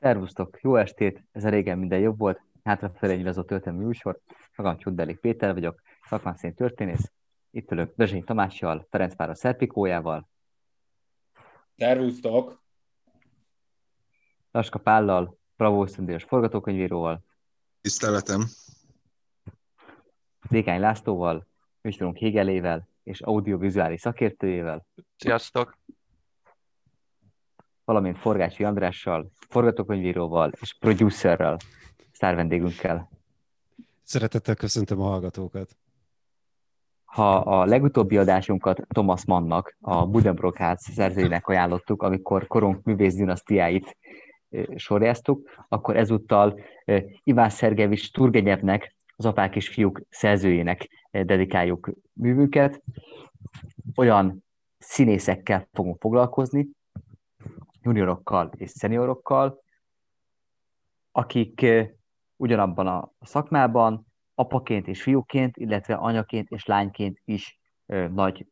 Szervusztok, jó estét, ez a régen minden jobb volt, hátrafelé nyilazott történelmi műsor, magam Csuddelik Péter vagyok, szakmán szerint történész, itt ülök Bezsény Tamással, Ferenc Pára Szerpikójával. Szervusztok! Laska Pállal, Bravo Szendélyes forgatókönyvíróval. Tiszteletem! Dékány Lászlóval, műsorunk Hégelével és audiovizuális szakértőjével. Sziasztok! Valamint Forgácsi Andrással, forgatókönyvíróval és producerrel, szár vendégünkkel. Szeretettel köszöntöm a hallgatókat. Ha a legutóbbi adásunkat Thomas Mannnak, a Budenbrock ház szerzőjének ajánlottuk, amikor korunk művész dinasztiáit sorjáztuk, akkor ezúttal Iván Szergevics Turgenyevnek, az apák és fiúk szerzőjének dedikáljuk művünket. Olyan színészekkel fogunk foglalkozni, juniorokkal és szeniorokkal, akik ugyanabban a szakmában apaként és fiúként, illetve anyaként és lányként is nagy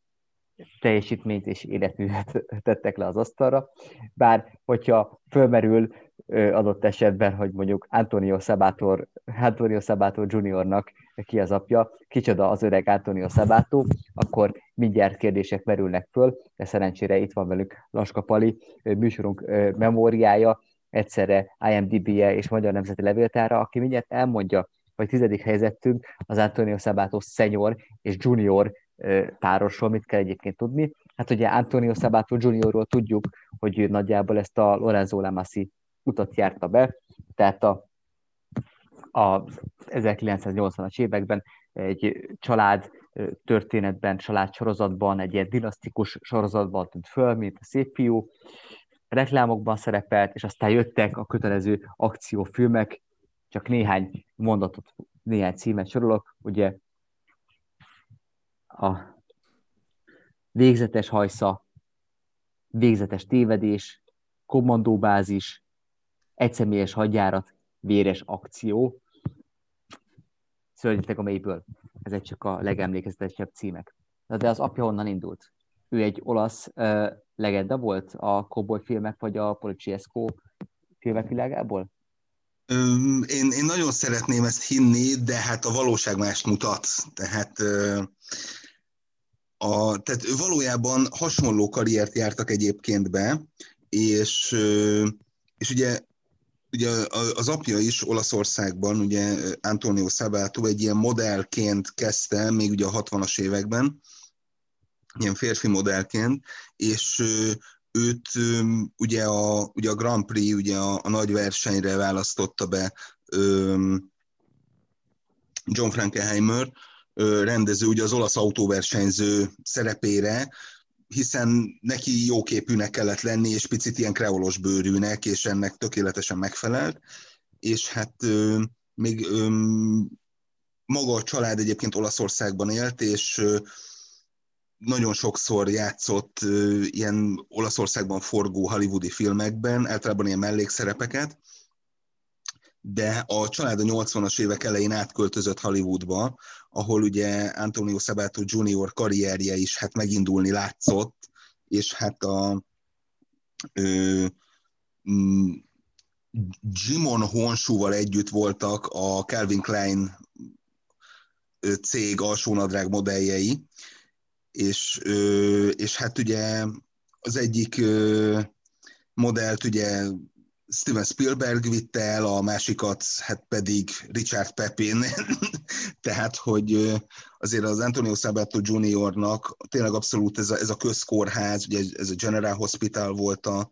teljesítményt és életművet tettek le az asztalra. Bár, hogyha fölmerül adott esetben, hogy mondjuk Antonio Sabator, Antonio Sabato juniornak ki az apja, kicsoda az öreg Antonio Sabato, akkor mindjárt kérdések merülnek föl, de szerencsére itt van velünk Laska Pali, műsorunk memóriája, egyszerre IMDB-je és Magyar Nemzeti Levéltára, aki mindjárt elmondja, hogy tizedik helyzetünk az Antonio Sabato senior és junior párosról mit kell egyébként tudni. Hát ugye Antonio Sabato juniorról tudjuk, hogy nagyjából ezt a Lorenzo Lamassi utat járta be, tehát a, a 1980-as években egy család történetben, család sorozatban, egy ilyen dinasztikus sorozatban tűnt föl, mint a szép fiú, reklámokban szerepelt, és aztán jöttek a kötelező akciófilmek, csak néhány mondatot, néhány címet sorolok, ugye a végzetes hajsza, végzetes tévedés, kommandóbázis, egyszemélyes hadjárat, véres akció. Szörnyetek a mélyből. Ezek csak a legemlékezetesebb címek. De az apja honnan indult? Ő egy olasz uh, legenda volt a cowboy filmek vagy a Poliциesco filmek világából? Én, én nagyon szeretném ezt hinni, de hát a valóság mást mutat. Tehát, a, tehát valójában hasonló karriert jártak egyébként be, és, és ugye ugye az apja is Olaszországban, ugye Antonio Sabato egy ilyen modellként kezdte, még ugye a 60-as években, ilyen férfi modellként, és őt ugye a, ugye a Grand Prix, ugye a, a nagy versenyre választotta be John Frankenheimer, rendező ugye az olasz autóversenyző szerepére, hiszen neki jóképűnek kellett lenni, és picit ilyen kreolos bőrűnek, és ennek tökéletesen megfelelt, és hát még maga a család egyébként Olaszországban élt, és nagyon sokszor játszott ilyen Olaszországban forgó hollywoodi filmekben, általában ilyen mellékszerepeket, de a család a 80-as évek elején átköltözött Hollywoodba, ahol ugye Antonio Sabato Junior karrierje is hát megindulni látszott, és hát a ö, Jimon Honsúval együtt voltak a Calvin Klein cég alsónadrág modelljei, és, és hát ugye az egyik modellt ugye Steven Spielberg vitte el, a másikat hát pedig Richard Pepin, tehát hogy azért az Antonio Sabato Juniornak tényleg abszolút ez a, ez a közkórház, ugye ez a General Hospital volt a,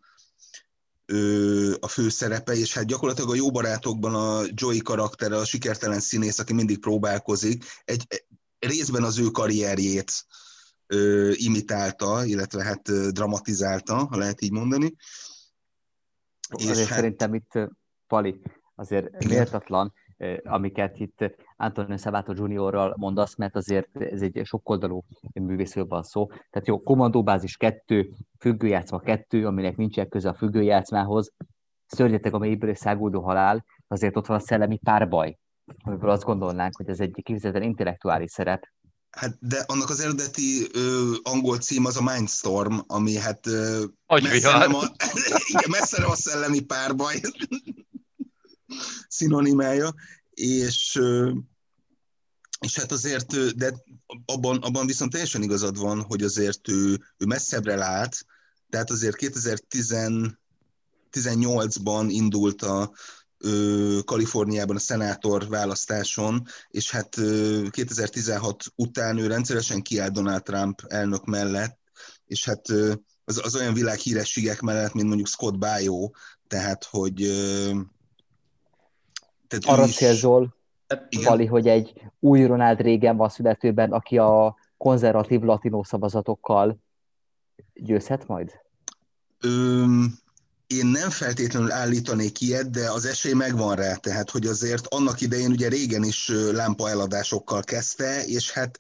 a főszerepe, és hát gyakorlatilag a jó barátokban a Joey karaktere, a sikertelen színész, aki mindig próbálkozik, egy részben az ő karrierjét ö, imitálta, illetve hát dramatizálta, ha lehet így mondani. És azért hát... szerintem itt, Pali, azért méltatlan, amiket itt Antonio Sabato Juniorral mondasz, mert azért ez egy sokoldalú művészről van szó. Tehát jó, kommandóbázis kettő, függőjátszma kettő, aminek nincsen köze a függőjátszmához, szörnyetek a mélyből és száguldó halál, azért ott van a szellemi párbaj, amiből azt gondolnánk, hogy ez egy kifejezetten intellektuális szerep, Hát, de annak az eredeti ö, angol cím az a Mindstorm, ami hát ö, messze, nem a, igen, messze nem a szellemi párbaj. Szinonimája, és, ö, és hát azért, de abban, abban viszont teljesen igazad van, hogy azért ő, ő messzebbre lát, tehát azért 2018-ban indult a, Kaliforniában a szenátor választáson, és hát 2016 után ő rendszeresen kiállt Donald Trump elnök mellett, és hát az, az olyan világhírességek mellett, mint mondjuk Scott Baio, tehát hogy tehát Arra is... célzol, Vali, hogy egy új Ronald Reagan van születőben, aki a konzervatív latinó szavazatokkal győzhet majd? Öm, én nem feltétlenül állítanék ilyet, de az esély megvan rá, tehát hogy azért annak idején ugye régen is lámpa eladásokkal kezdte, és hát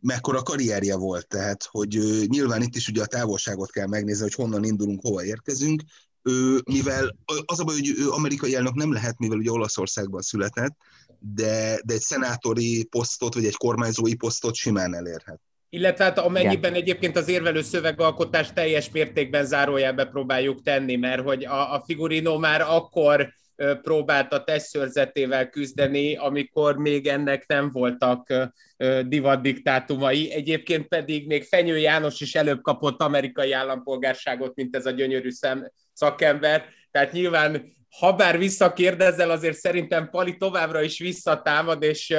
mekkora karrierje volt, tehát hogy nyilván itt is ugye a távolságot kell megnézni, hogy honnan indulunk, hova érkezünk, ő, mivel az a baj, hogy ő amerikai elnök nem lehet, mivel ugye Olaszországban született, de, de egy szenátori posztot, vagy egy kormányzói posztot simán elérhet. Illetve hát amennyiben Igen. egyébként az érvelő szövegalkotás teljes mértékben zárójelbe próbáljuk tenni, mert hogy a, a Figurino már akkor próbált a testszörzetével küzdeni, amikor még ennek nem voltak divatdiktátumai. Egyébként pedig még Fenyő János is előbb kapott amerikai állampolgárságot, mint ez a gyönyörű szem, szakember. Tehát nyilván, ha bár visszakérdezel, azért szerintem Pali továbbra is visszatámad, és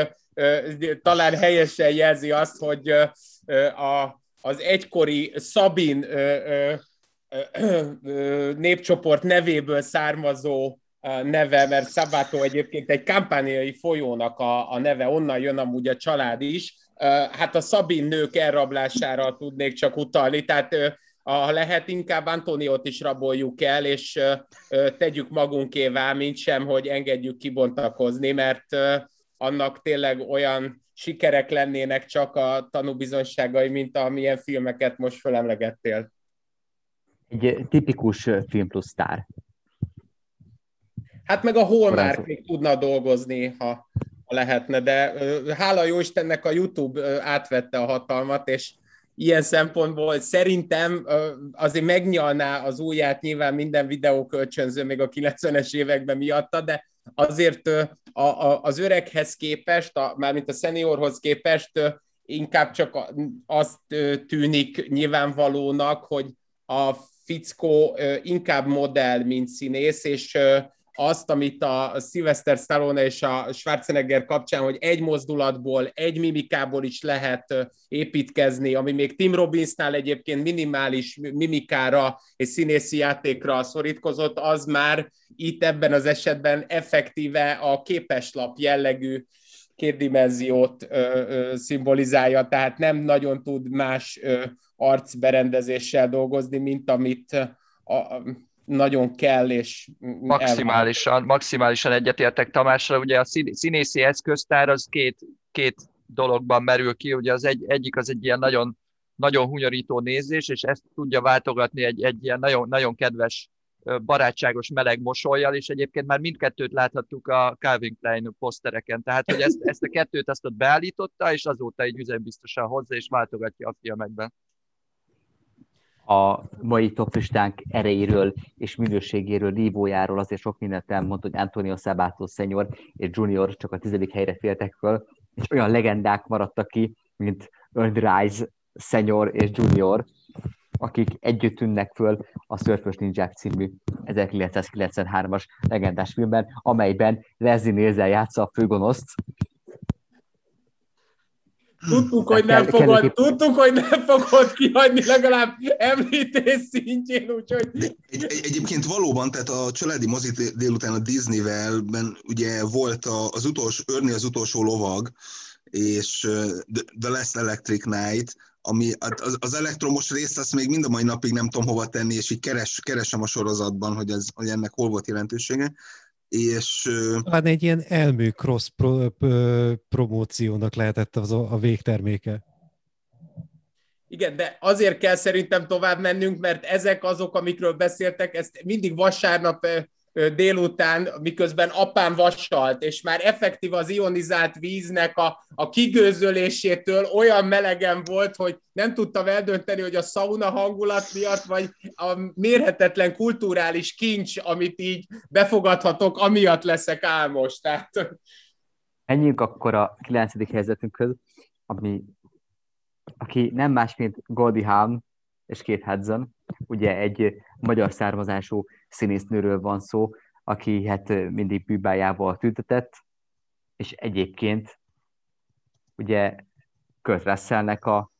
talán helyesen jelzi azt, hogy a, az egykori Szabin népcsoport nevéből származó neve, mert Szabátó egyébként egy kampányai folyónak a, a neve, onnan jön amúgy a család is. Hát a Szabin nők elrablására tudnék csak utalni, tehát ha lehet, inkább Antoniót is raboljuk el, és tegyük magunkévá, mint sem, hogy engedjük kibontakozni, mert annak tényleg olyan sikerek lennének csak a tanúbizonyságai, mint amilyen filmeket most fölemlegettél. Egy tipikus film plusz sztár. Hát meg a Hallmark még tudna dolgozni, ha, ha lehetne, de hála jó Istennek a YouTube átvette a hatalmat, és ilyen szempontból szerintem azért megnyalná az ujját nyilván minden videókölcsönző még a 90-es években miatta, de azért a, a, az öreghez képest, a, mármint a szeniorhoz képest inkább csak azt tűnik nyilvánvalónak, hogy a fickó inkább modell, mint színész, és azt, amit a Sylvester Stallone és a Schwarzenegger kapcsán, hogy egy mozdulatból, egy mimikából is lehet építkezni, ami még Tim Robbinsnál egyébként minimális mimikára és színészi játékra szorítkozott, az már itt ebben az esetben effektíve a képeslap jellegű kétdimenziót ö, ö, szimbolizálja, tehát nem nagyon tud más ö, arcberendezéssel dolgozni, mint amit a, nagyon kell, és maximálisan, elvár. maximálisan egyetértek Tamásra, ugye a színészi eszköztár az két, két dologban merül ki, ugye az egy, egyik az egy ilyen nagyon, nagyon hunyorító nézés, és ezt tudja váltogatni egy, egy ilyen nagyon, nagyon kedves barátságos meleg mosolyjal, és egyébként már mindkettőt láthattuk a Calvin Klein posztereken, tehát hogy ezt, ezt a kettőt ezt ott beállította, és azóta egy üzenbiztosan hozzá, és váltogatja a filmekben a mai toplistánk erejéről és minőségéről, nívójáról azért sok mindent elmond, hogy Antonio Sabato senior és junior csak a tizedik helyre féltek föl, és olyan legendák maradtak ki, mint Earl Rise senior és junior, akik együtt tűnnek föl a Szörfös Ninják című 1993-as legendás filmben, amelyben Leslie Nielsen játsza a főgonoszt, Tudtuk, hogy nem kell, fogod, kell, tudtuk, hogy nem fogod kihagyni legalább említés szintjén, úgyhogy... Egy, egy, egyébként valóban, tehát a családi mozi délután a Disney-vel ugye volt az utolsó, Örni az utolsó lovag, és The Last Electric Night, ami hát az, az elektromos részt azt még mind a mai napig nem tudom hova tenni, és így keres, keresem a sorozatban, hogy, ez, hogy ennek hol volt jelentősége és... Talán egy ilyen elmű cross pro, promóciónak lehetett az a, a végterméke. Igen, de azért kell szerintem tovább mennünk, mert ezek azok, amikről beszéltek, ezt mindig vasárnap délután, miközben apám vasalt, és már effektív az ionizált víznek a, a kigőzölésétől olyan melegen volt, hogy nem tudtam eldönteni, hogy a sauna hangulat miatt, vagy a mérhetetlen kulturális kincs, amit így befogadhatok, amiatt leszek álmos. Tehát... Menjünk akkor a kilencedik helyzetünkhöz, ami, aki nem más, mint Goldie Hawn és Kate Hudson, ugye egy magyar származású színésznőről van szó, aki hát mindig bűbájával tüntetett, és egyébként ugye Kurt Russellnek a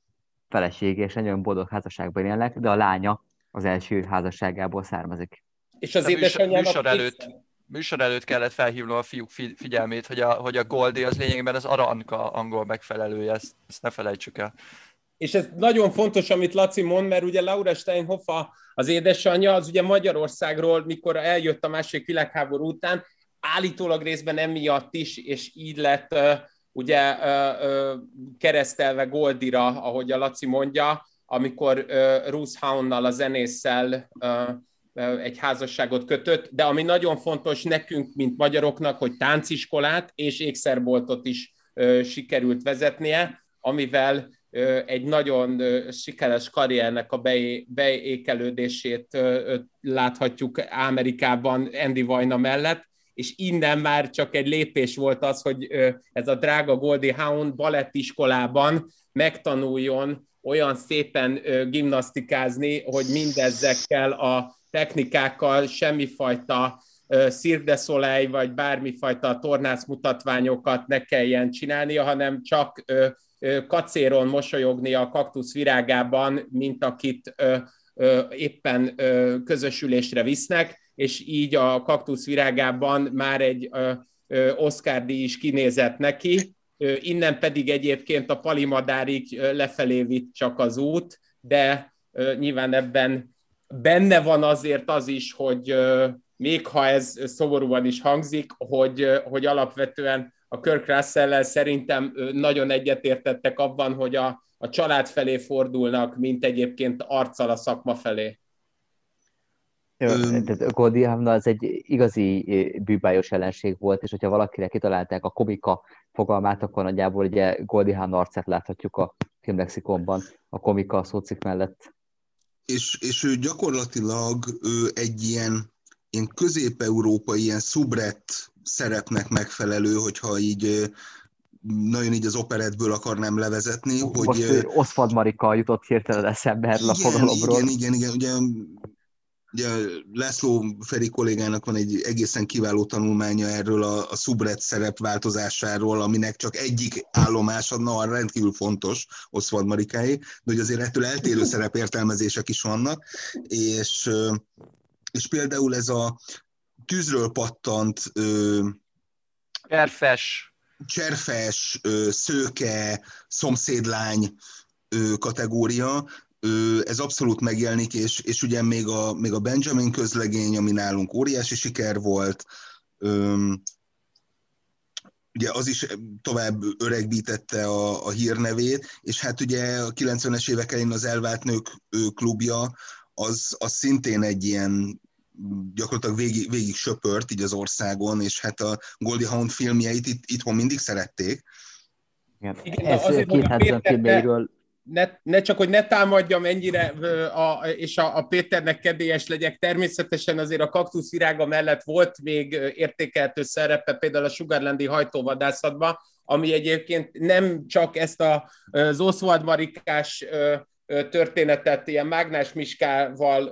felesége, és nagyon boldog házasságban élnek, de a lánya az első házasságából származik. És az édesanyjának műsor előtt, műsor előtt kellett felhívnom a fiúk figyelmét, hogy a, hogy a Goldie az lényegében az Aranka angol megfelelője, ezt, ezt ne felejtsük el és ez nagyon fontos, amit Laci mond, mert ugye Laura Steinhoffa, az édesanyja, az ugye Magyarországról, mikor eljött a második világháború után, állítólag részben emiatt is, és így lett ugye keresztelve Goldira, ahogy a Laci mondja, amikor Ruth Hownnal, a zenésszel egy házasságot kötött, de ami nagyon fontos nekünk, mint magyaroknak, hogy tánciskolát és ékszerboltot is sikerült vezetnie, amivel egy nagyon sikeres karriernek a beékelődését láthatjuk Amerikában Andy Vajna mellett, és innen már csak egy lépés volt az, hogy ez a drága Goldie Hawn balettiskolában megtanuljon olyan szépen gimnasztikázni, hogy mindezekkel a technikákkal semmifajta Cirque de Soleil, vagy bármifajta tornász mutatványokat ne kelljen csinálnia, hanem csak kacéron mosolyogni a kaktusz virágában, mint akit éppen közösülésre visznek, és így a kaktusz virágában már egy Oscar díj is kinézett neki, innen pedig egyébként a palimadárig lefelé vitt csak az út, de nyilván ebben benne van azért az is, hogy még ha ez szomorúan is hangzik, hogy, hogy alapvetően a Kirk russell szerintem nagyon egyetértettek abban, hogy a, a család felé fordulnak, mint egyébként arccal a szakma felé. Jó, tehát Goldie az egy igazi bűbájos ellenség volt, és hogyha valakire kitalálták a komika fogalmát, akkor nagyjából ugye Goldie Hawn arcát láthatjuk a filmlexikonban, a komika szócik mellett. És, és ő gyakorlatilag ő egy ilyen, ilyen közép-európai, ilyen szubret szerepnek megfelelő, hogyha így nagyon így az operetből akarnám levezetni, Most hogy... Oszfad Marika jutott hirtelen eszembe erről a fogalomról. Igen, igen, igen, ugye, ugye László Feri kollégának van egy egészen kiváló tanulmánya erről a, a szubret szerep változásáról, aminek csak egyik állomása, na, rendkívül fontos Oszfad Marikáé, de hogy azért ettől eltérő szerepértelmezések is vannak, és és például ez a tűzről pattant cserfes, cserfes, szőke, szomszédlány kategória, ez abszolút megjelenik, és, és ugye még a, még a Benjamin közlegény, ami nálunk óriási siker volt, ugye az is tovább öregbítette a, a hírnevét, és hát ugye a 90-es évek elején az Elvált Nők klubja, az, az szintén egy ilyen gyakorlatilag végig, végig söpört így az országon, és hát a Goldie Hawn filmjeit itt, itthon mindig szerették. Igen, Igen ez azért, filmjeiről ne, ne csak, hogy ne támadjam ennyire, a, és a, a Péternek kedélyes legyek, természetesen azért a kaktusz virága mellett volt még értékeltő szerepe, például a Sugarlandi hajtóvadászatban, ami egyébként nem csak ezt a, az Oswald Marikás történetet ilyen mágnás miskával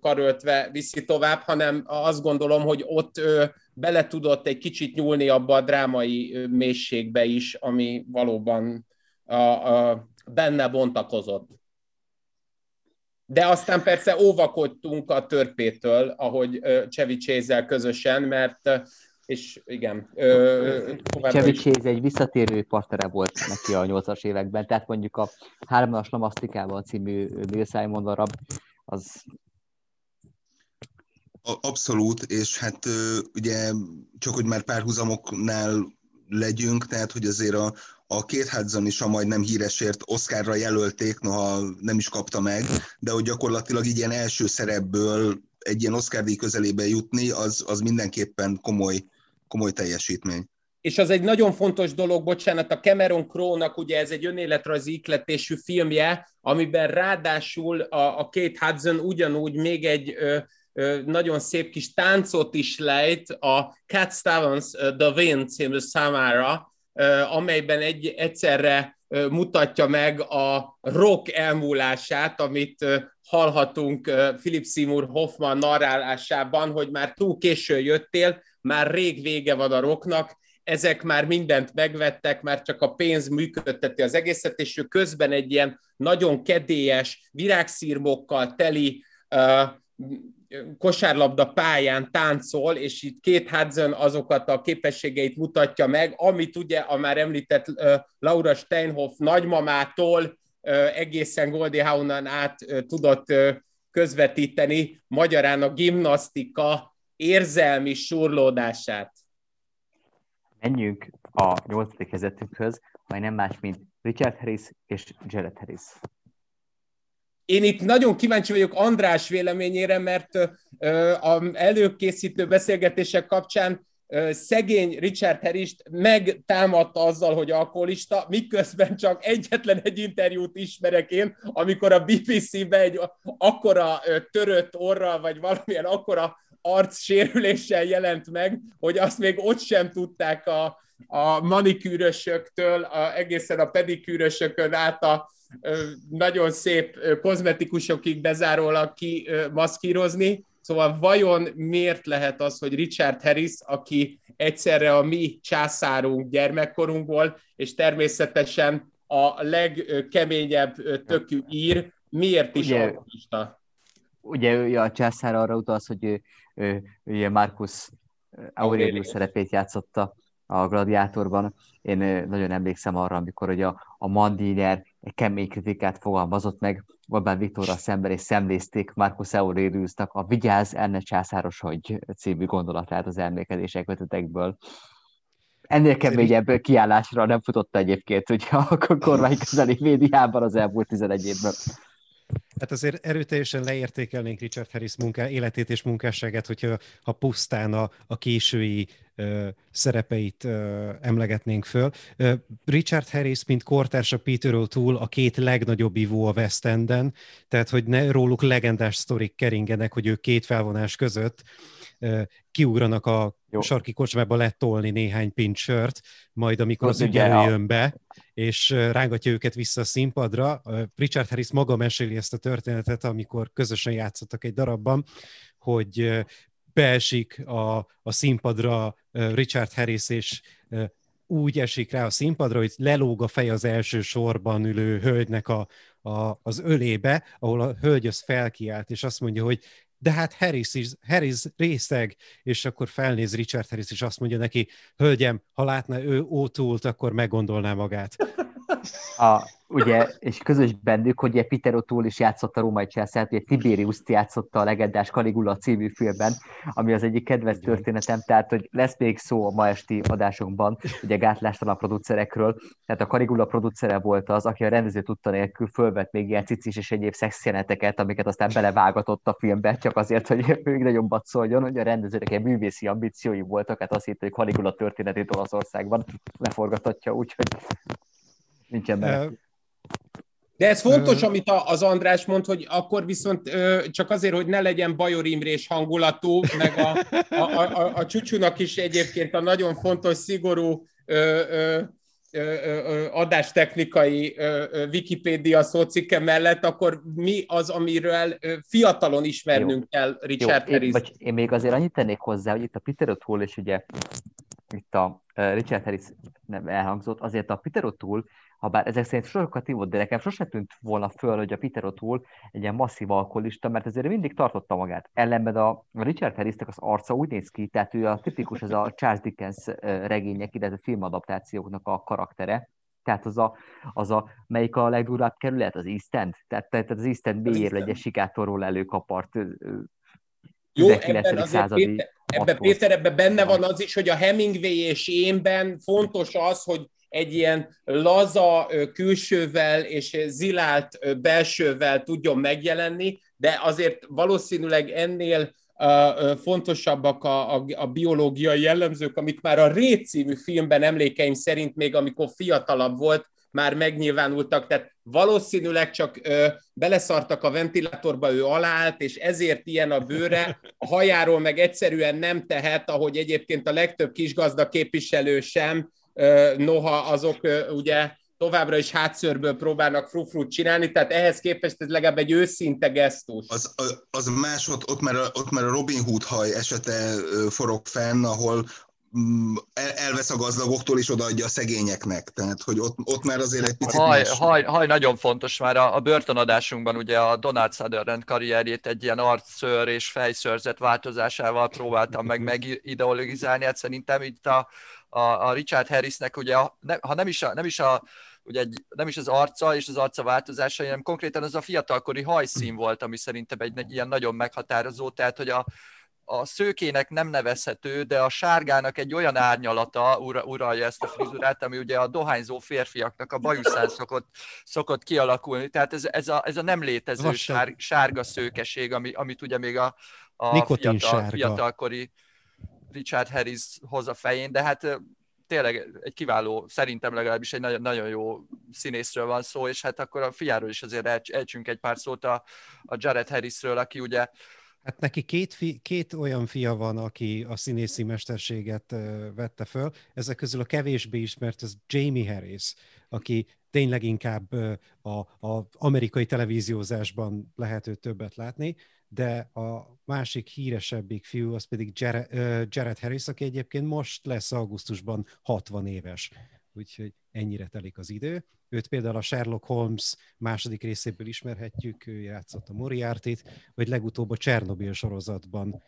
karöltve viszi tovább, hanem azt gondolom, hogy ott bele tudott egy kicsit nyúlni abba a drámai mélységbe is, ami valóban a, a, benne bontakozott. De aztán persze óvakodtunk a törpétől, ahogy Csevi Csézel közösen, mert és igen. Chase egy visszatérő partnere volt neki a 80-as években, tehát mondjuk a Hármas Lamasztikában című Bill Simon darab, az Abszolút, és hát ugye csak, hogy már párhuzamoknál legyünk, tehát hogy azért a, a két Hudson is a majdnem híresért Oscarra jelölték, noha nem is kapta meg, de hogy gyakorlatilag így ilyen első szerepből egy ilyen Oscar díj közelébe jutni, az, az mindenképpen komoly, komoly teljesítmény. És az egy nagyon fontos dolog, bocsánat, a Cameron Crowe-nak ugye ez egy önéletrajzi ikletésű filmje, amiben ráadásul a, a Kate Hudson ugyanúgy még egy ö, ö, nagyon szép kis táncot is lejt a Cat Stevens The Wind című számára, ö, amelyben egy, egyszerre mutatja meg a rock elmúlását, amit hallhatunk Philip Seymour Hoffman narrálásában, hogy már túl késő jöttél, már rég vége van a rocknak, ezek már mindent megvettek, már csak a pénz működteti az egészet, és ő közben egy ilyen nagyon kedélyes, virágszírmokkal teli uh, kosárlabda pályán táncol, és itt két Hudson azokat a képességeit mutatja meg, amit ugye a már említett Laura Steinhoff nagymamától egészen Goldie Haunan át tudott közvetíteni, magyarán a gimnasztika érzelmi surlódását menjünk a nyolcadik helyzetünkhöz, majd nem más, mint Richard Harris és Jared Harris. Én itt nagyon kíváncsi vagyok András véleményére, mert az előkészítő beszélgetések kapcsán szegény Richard harris megtámadta azzal, hogy alkoholista, miközben csak egyetlen egy interjút ismerek én, amikor a BBC-be egy akkora törött orral, vagy valamilyen akkora arcsérüléssel jelent meg, hogy azt még ott sem tudták a, a manikűrösöktől, a, egészen a pedikűrösökön át a nagyon szép kozmetikusokig bezárólag ki maszkírozni. Szóval vajon miért lehet az, hogy Richard Harris, aki egyszerre a mi császárunk gyermekkorunkból, és természetesen a legkeményebb tökű ír, miért is Ugye, alkoholista? Ugye a császár arra utalsz, hogy ő ugye Marcus Aurelius szerepét játszotta a Gladiátorban. Én nagyon emlékszem arra, amikor ugye a, a Mandiner kemény kritikát fogalmazott meg Orbán Viktorral szemben, és szemlézték Marcus Aureliusnak a Vigyáz, enne császáros, hogy című gondolatát az emlékezések kötetekből. Ennél keményebb kiállásra nem futott egyébként ugye a kormány közeli médiában az elmúlt 11 évben. Hát azért erőteljesen leértékelnénk Richard Harris munká, életét és munkásságát, hogyha ha pusztán a, a késői ö, szerepeit ö, emlegetnénk föl. Ö, Richard Harris, mint kortársa Peter O'Toole, a két legnagyobb ivó a West Enden, tehát hogy ne róluk legendás sztorik keringenek, hogy ők két felvonás között kiugranak a Jó. sarki kocsmába letolni néhány pincsört, majd amikor az, az ügyelő jön be, és rángatja őket vissza a színpadra. Richard Harris maga meséli ezt a történetet, amikor közösen játszottak egy darabban, hogy beesik a, a színpadra Richard Harris, és úgy esik rá a színpadra, hogy lelóg a fej az első sorban ülő hölgynek a, a, az ölébe, ahol a hölgy az felkiált, és azt mondja, hogy de hát Harris, is, Harris részeg, és akkor felnéz Richard Harris, és azt mondja neki, hölgyem, ha látna ő ótult, akkor meggondolná magát. A, ugye, és közös bennük, hogy Peter O'Toole is játszott a római császát, ugye tiberius játszotta a legendás Caligula című filmben, ami az egyik kedvenc történetem, tehát hogy lesz még szó a ma esti adásokban, ugye gátlástalan producerekről, tehát a Caligula producere volt az, aki a rendező tudta nélkül fölvett még ilyen cicis és egyéb szexjeneteket, amiket aztán belevágatott a filmbe, csak azért, hogy még nagyon szóljon, hogy a rendezőnek egy művészi ambíciói voltak, hát azt hitt, hogy Caligula történetét Olaszországban leforgathatja, úgyhogy nincsen benne. De ez fontos, amit az András mond, hogy akkor viszont csak azért, hogy ne legyen Bajor Imrés hangulatú, meg a, a, a, a csúcsúnak is egyébként a nagyon fontos, szigorú ö, ö, adástechnikai Wikipédia szócike mellett, akkor mi az, amiről fiatalon ismernünk Jó. kell Richard Jó, Harris? Én, vagy én még azért annyit tennék hozzá, hogy itt a Peter O'Toole és ugye itt a Richard Harris nem elhangzott, azért a Peter O'Toole ha bár ezek szerint sokat ívott, de nekem sose tűnt volna föl, hogy a Peter O'Toole egy ilyen masszív alkoholista, mert ezért mindig tartotta magát. Ellenben a Richard harris az arca úgy néz ki, tehát ő a tipikus, ez a Charles Dickens regények, illetve filmadaptációknak a karaktere, tehát az a, az a melyik a legdurvább kerület, az East End, tehát, tehát az East End mélyéről egy sikátorról előkapart jó, ebben azért Péter, ebben Péter, ebben benne van az is, hogy a Hemingway és énben fontos az, hogy egy ilyen laza külsővel és zilált belsővel tudjon megjelenni, de azért valószínűleg ennél fontosabbak a, a, a biológiai jellemzők, amik már a Ré című filmben emlékeim szerint még amikor fiatalabb volt, már megnyilvánultak, tehát valószínűleg csak ö, beleszartak a ventilátorba, ő aláállt, és ezért ilyen a bőre, a hajáról meg egyszerűen nem tehet, ahogy egyébként a legtöbb kisgazda képviselő sem, noha azok ugye továbbra is hátszörből próbálnak frufrut csinálni, tehát ehhez képest ez legalább egy őszinte gesztus. Az, az más, ott, ott, már a, ott már a Robin Hood haj esete forog fenn, ahol mm, elvesz a gazdagoktól, és odaadja a szegényeknek. Tehát, hogy ott, ott már azért egy picit haj, haj, haj, nagyon fontos már a, a börtönadásunkban ugye a Donald Sutherland karrierjét egy ilyen arcszőr és fejszörzet változásával próbáltam meg megideologizálni, hát szerintem itt a, a, a Richard Harrisnek ugye, a, ne, ha nem is a, nem is a ugye egy, nem is az arca és az arca változása, hanem konkrétan az a fiatalkori hajszín volt, ami szerintem egy ilyen nagyon meghatározó, tehát hogy a, a szőkének nem nevezhető, de a sárgának egy olyan árnyalata ura, uralja ezt a frizurát, ami ugye a dohányzó férfiaknak a bajuszán szokott, szokott kialakulni. Tehát ez, ez, a, ez a nem létező sár, sárga szőkeség, ami, amit ugye még a, a fiatal, fiatalkori Richard Harris hoz a fején, de hát tényleg egy kiváló, szerintem legalábbis egy nagyon, nagyon jó színészről van szó, és hát akkor a fiáról is azért elcsünk egy pár szót a, a Jared Harrisről, aki ugye Hát neki két, fi, két olyan fia van, aki a színészi mesterséget vette föl. Ezek közül a kevésbé ismert az Jamie Harris, aki tényleg inkább uh, a, a amerikai televíziózásban lehet őt többet látni, de a másik híresebbik fiú az pedig Jared, Harris, aki egyébként most lesz augusztusban 60 éves. Úgyhogy ennyire telik az idő. Őt például a Sherlock Holmes második részéből ismerhetjük, ő játszott a Moriarty-t, vagy legutóbb a Chernobyl sorozatban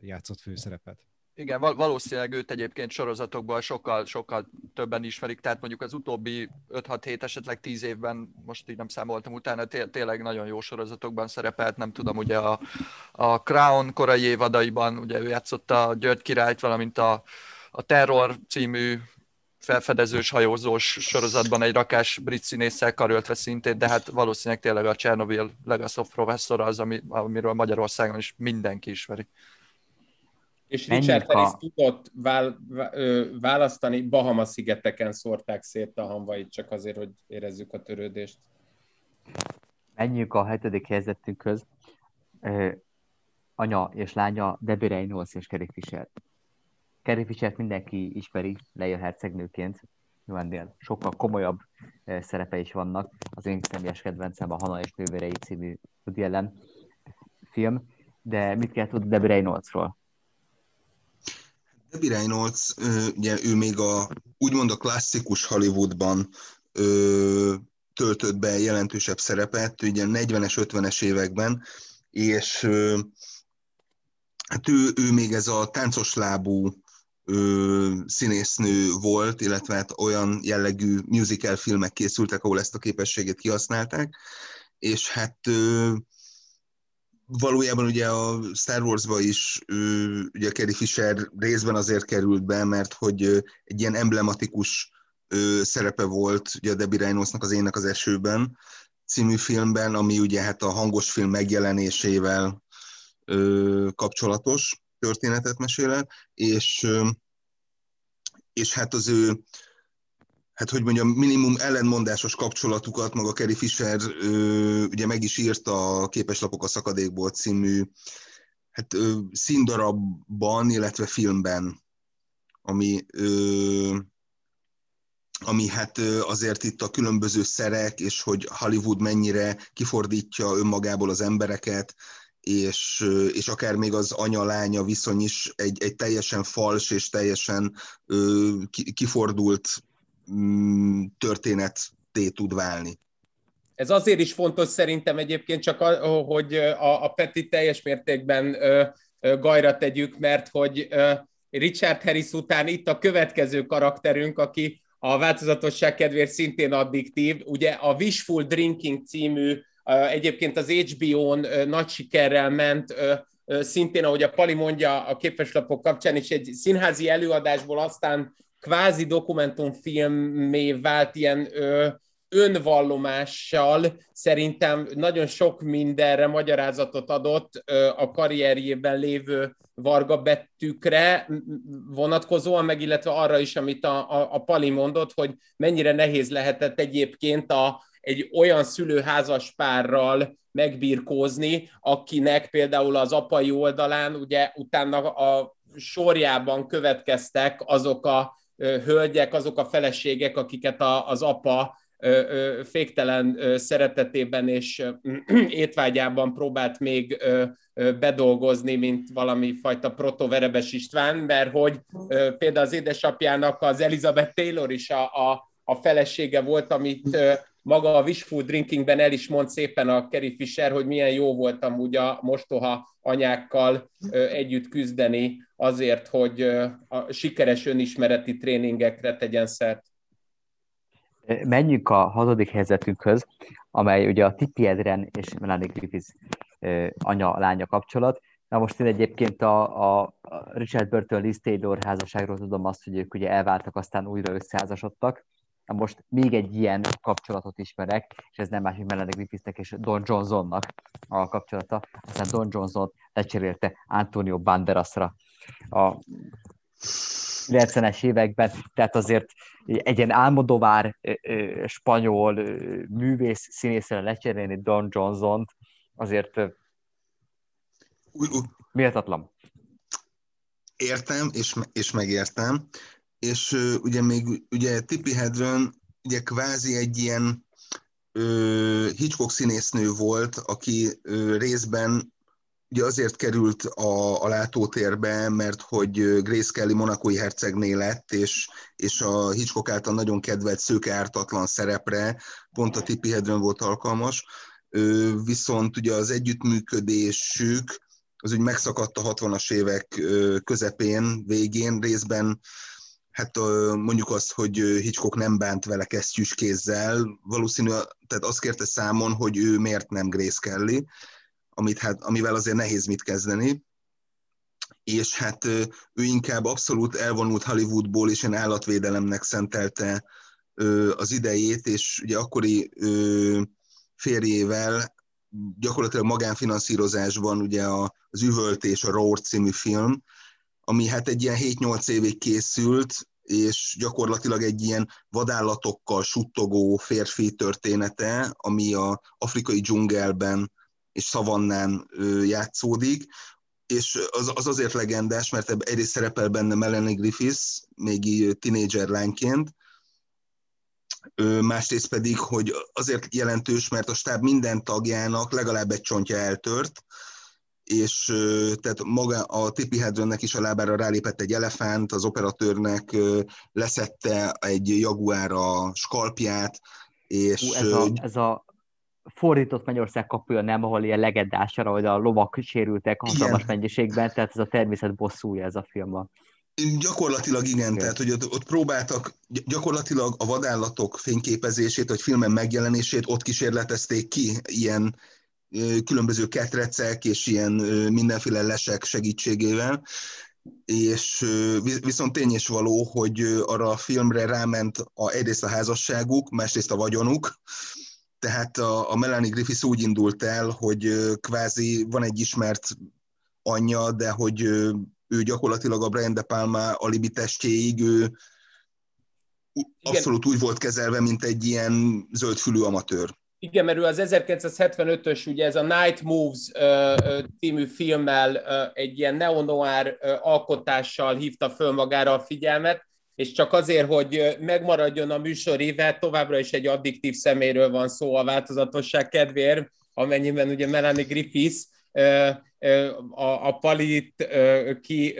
játszott főszerepet. Igen, valószínűleg őt egyébként sorozatokban sokkal, sokkal többen ismerik, tehát mondjuk az utóbbi 5-6 hét, esetleg 10 évben, most így nem számoltam utána, té- tényleg nagyon jó sorozatokban szerepelt, nem tudom, ugye a, a Crown korai évadaiban, ugye ő játszotta a György királyt, valamint a, a Terror című felfedezős, hajózós sorozatban egy rakás brit színésszel karöltve szintén, de hát valószínűleg tényleg a Chernobyl Legacy of Professor az, ami, amiről Magyarországon is mindenki ismeri. És Richard Harris a... tudott vál, választani, Bahama-szigeteken szórták szét a hamvait, csak azért, hogy érezzük a törődést. Menjünk a hetedik helyzetünkhöz. Anya és lánya Debbie Reynolds és Carrie Fisher. Carrie fisher mindenki ismeri Leia hercegnőként, nyilván sokkal komolyabb szerepe is vannak. Az én személyes kedvencem a Hana és nővérei című Allen film, de mit kell tudni Debbie Reynoldsról? Debbie Reynolds, ugye ő még a, úgymond a klasszikus Hollywoodban töltött be jelentősebb szerepet, ugye 40-es, 50-es években, és hát ő, ő még ez a táncos lábú színésznő volt, illetve hát olyan jellegű musical filmek készültek, ahol ezt a képességét kihasználták, és hát ö, valójában ugye a Star Wars-ba is ő, ugye Carrie Fisher részben azért került be, mert hogy egy ilyen emblematikus szerepe volt ugye a Debbie Reynoldsnak az Énnek az esőben című filmben, ami ugye hát a hangos film megjelenésével kapcsolatos történetet mesél és, és hát az ő hát hogy mondjam, minimum ellenmondásos kapcsolatukat maga Kerry Fisher ö, ugye meg is írta a Képeslapok a szakadékból című hát, ö, színdarabban, illetve filmben, ami, ö, ami hát azért itt a különböző szerek, és hogy Hollywood mennyire kifordítja önmagából az embereket, és, és akár még az anya-lánya viszony is egy, egy teljesen fals és teljesen ö, kifordult történetté tud válni. Ez azért is fontos szerintem egyébként csak, a, hogy a, a Peti teljes mértékben ö, ö, gajra tegyük, mert hogy ö, Richard Harris után itt a következő karakterünk, aki a változatosság kedvéért szintén addiktív. Ugye a Wishful Drinking című, egyébként az HBO-n nagy sikerrel ment, szintén, ahogy a Pali mondja a képeslapok kapcsán is, egy színházi előadásból aztán kvázi dokumentumfilmé vált ilyen ö, önvallomással. Szerintem nagyon sok mindenre magyarázatot adott a karrierjében lévő varga betűkre vonatkozóan, meg illetve arra is, amit a, a, a Pali mondott, hogy mennyire nehéz lehetett egyébként a, egy olyan szülőházas párral megbirkózni, akinek például az apai oldalán ugye utána a sorjában következtek azok a hölgyek, azok a feleségek, akiket a, az apa féktelen szeretetében és étvágyában próbált még bedolgozni, mint valami fajta proto-Verebes István, mert hogy például az édesapjának az Elizabeth Taylor is a, a, a felesége volt, amit maga a Wishful Drinkingben el is mond szépen a Kerry Fisher, hogy milyen jó volt amúgy a mostoha anyákkal együtt küzdeni azért, hogy a sikeres önismereti tréningekre tegyen szert. Menjünk a hatodik helyzetünkhöz, amely ugye a Tippi Edren és Melanie Griffiths anya-lánya kapcsolat. Na most én egyébként a, a Richard Burton Liz Taylor házasságról tudom azt, hogy ők ugye elváltak, aztán újra összeházasodtak. Na most még egy ilyen kapcsolatot ismerek, és ez nem más, mint Melanie Griffithsnek és Don Johnsonnak a kapcsolata. Aztán Don Johnson lecserélte Antonio Banderasra a 90-es években, tehát azért egy ilyen álmodovár spanyol művész színészre lecserélni Don johnson azért méltatlan. Értem, és, és megértem. És ugye még ugye Tippi Hedren ugye kvázi egy ilyen uh, Hitchcock színésznő volt, aki uh, részben ugye azért került a, a látótérbe, mert hogy Grace Kelly monakói hercegné lett, és, és a Hitchcock által nagyon kedvelt szőke ártatlan szerepre pont a Tippi Hedren volt alkalmas, viszont ugye az együttműködésük az úgy megszakadt a 60-as évek közepén, végén, részben hát mondjuk azt, hogy Hitchcock nem bánt vele kesztyűs kézzel, valószínű, tehát azt kérte számon, hogy ő miért nem Grace Kelly, amit hát, amivel azért nehéz mit kezdeni, és hát ő inkább abszolút elvonult Hollywoodból, és én állatvédelemnek szentelte az idejét, és ugye akkori férjével gyakorlatilag magánfinanszírozásban ugye az Üvöltés, a Roar című film, ami hát egy ilyen 7-8 évig készült, és gyakorlatilag egy ilyen vadállatokkal suttogó férfi története, ami a afrikai dzsungelben és szavannán játszódik, és az, az azért legendás, mert egyrészt szerepel benne Melanie Griffiths, még tinédzser lányként, másrészt pedig, hogy azért jelentős, mert a stáb minden tagjának legalább egy csontja eltört, és tehát maga a Tipi Hedronnek is a lábára rálépett egy elefánt, az operatőrnek leszette egy jaguár a skalpját, és... Hú, ez, a, ez a fordított Mennyország kapuja nem, ahol ilyen legendására, hogy a lovak sérültek hatalmas igen. mennyiségben, tehát ez a természet bosszúja ez a film. Gyakorlatilag igen, igen. tehát hogy ott, ott próbáltak, gyakorlatilag a vadállatok fényképezését, vagy filmen megjelenését ott kísérletezték ki, ilyen különböző ketrecek és ilyen mindenféle lesek segítségével, és viszont tény is való, hogy arra a filmre ráment a, egyrészt a házasságuk, másrészt a vagyonuk, tehát a, a Melanie Griffiths úgy indult el, hogy kvázi van egy ismert anyja, de hogy ő gyakorlatilag a Brian De Palma alibi testjéig, ő abszolút úgy volt kezelve, mint egy ilyen zöldfülű amatőr. Igen, mert ő az 1975-ös, ugye ez a Night Moves című filmmel egy ilyen neo-noir uh, alkotással hívta föl magára a figyelmet, és csak azért, hogy megmaradjon a műsor éve, továbbra is egy addiktív szeméről van szó a változatosság kedvéért, amennyiben ugye Melanie Griffiths a, a palit ki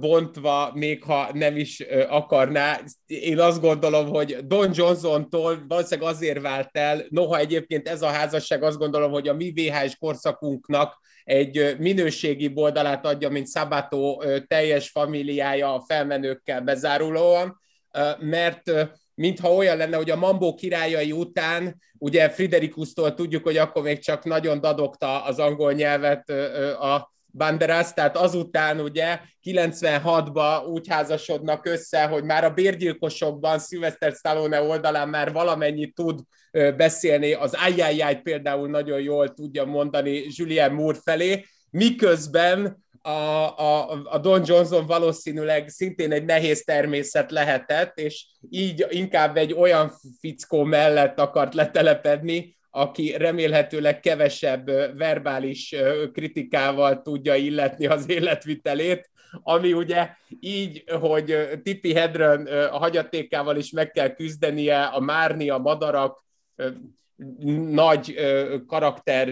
bontva, még ha nem is akarná. Én azt gondolom, hogy Don Johnson-tól valószínűleg azért vált el, noha egyébként ez a házasság azt gondolom, hogy a mi VHS korszakunknak egy minőségi boldalát adja, mint Szabátó teljes familiája a felmenőkkel bezárulóan, mert mintha olyan lenne, hogy a Mambó királyai után, ugye Friderikusztól tudjuk, hogy akkor még csak nagyon dadogta az angol nyelvet a Banderas, tehát azután ugye 96-ban úgy házasodnak össze, hogy már a bérgyilkosokban Sylvester Stallone oldalán már valamennyit tud beszélni, az ajjájjájt például nagyon jól tudja mondani Julian Moore felé, miközben a, a, a Don Johnson valószínűleg szintén egy nehéz természet lehetett, és így inkább egy olyan fickó mellett akart letelepedni, aki remélhetőleg kevesebb verbális kritikával tudja illetni az életvitelét, ami ugye így, hogy Tippi Hedren a hagyatékával is meg kell küzdenie, a Márni, a madarak nagy karakter,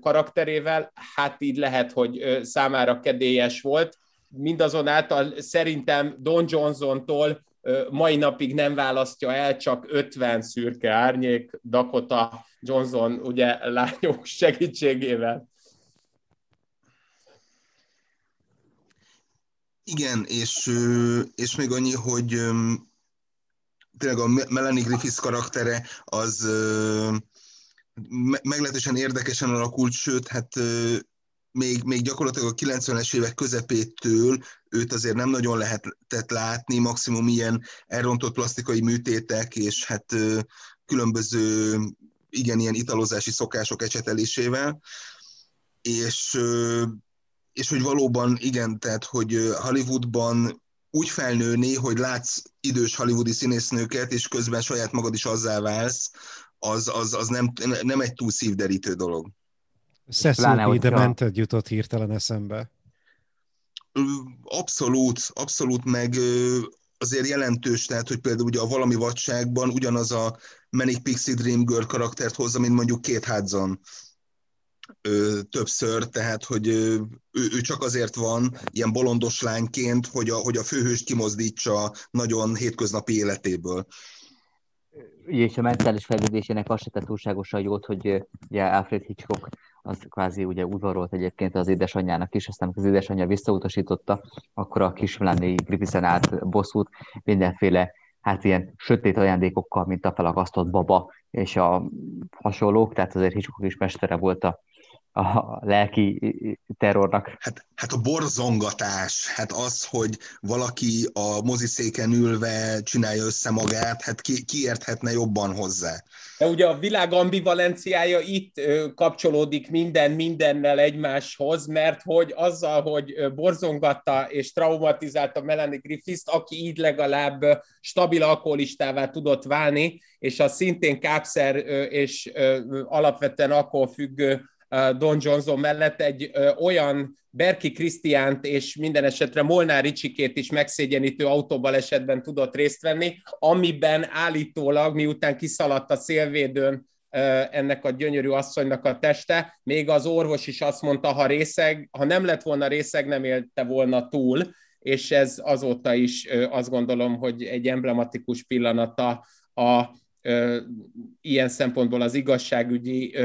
karakterével, hát így lehet, hogy számára kedélyes volt. Mindazonáltal szerintem Don Johnson-tól mai napig nem választja el, csak 50 szürke árnyék Dakota Johnson ugye lányok segítségével. Igen, és, és még annyi, hogy tényleg a Melanie Griffiths karaktere az meglehetősen érdekesen alakult, sőt, hát még, még gyakorlatilag a 90-es évek közepétől őt azért nem nagyon lehetett látni, maximum ilyen elrontott plastikai műtétek, és hát különböző igen, ilyen italozási szokások ecsetelésével, és, és hogy valóban igen, tehát hogy Hollywoodban úgy felnőni, hogy látsz idős hollywoodi színésznőket, és közben saját magad is azzá válsz, az, az, az nem, nem egy túl szívderítő dolog. Cecil B. Demented jutott hirtelen eszembe. Abszolút, abszolút, meg azért jelentős, tehát, hogy például ugye a valami vadságban ugyanaz a Manic Pixie Dream Girl karaktert hozza, mint mondjuk két Hudson többször, tehát hogy ő, ő csak azért van ilyen bolondos lányként, hogy a, hogy a főhőst kimozdítsa nagyon hétköznapi életéből és a mentális fejlődésének azt se tett túlságosan jót, hogy ugye Alfred Hitchcock az kvázi ugye udvarolt egyébként az édesanyjának is, aztán az édesanyja visszautasította, akkor a kis Melanie Griffithen át bosszút mindenféle hát ilyen sötét ajándékokkal, mint a felagasztott baba és a hasonlók, tehát azért Hitchcock is mestere volt a a lelki terrornak. Hát, hát a borzongatás, hát az, hogy valaki a moziszéken ülve csinálja össze magát, hát ki, ki érthetne jobban hozzá. De ugye a világ ambivalenciája itt kapcsolódik minden mindennel egymáshoz, mert hogy azzal, hogy borzongatta és traumatizálta Melanie Griffith-t, aki így legalább stabil alkoholistává tudott válni, és a szintén kápszer és alapvetően akkor függő Don Johnson mellett egy olyan Berki Krisztiánt és minden esetre Molnár Ricsikét is megszégyenítő autóbalesetben tudott részt venni, amiben állítólag, miután kiszaladt a szélvédőn ennek a gyönyörű asszonynak a teste, még az orvos is azt mondta, ha részeg, ha nem lett volna részeg, nem élte volna túl, és ez azóta is azt gondolom, hogy egy emblematikus pillanata a ilyen szempontból az igazságügyi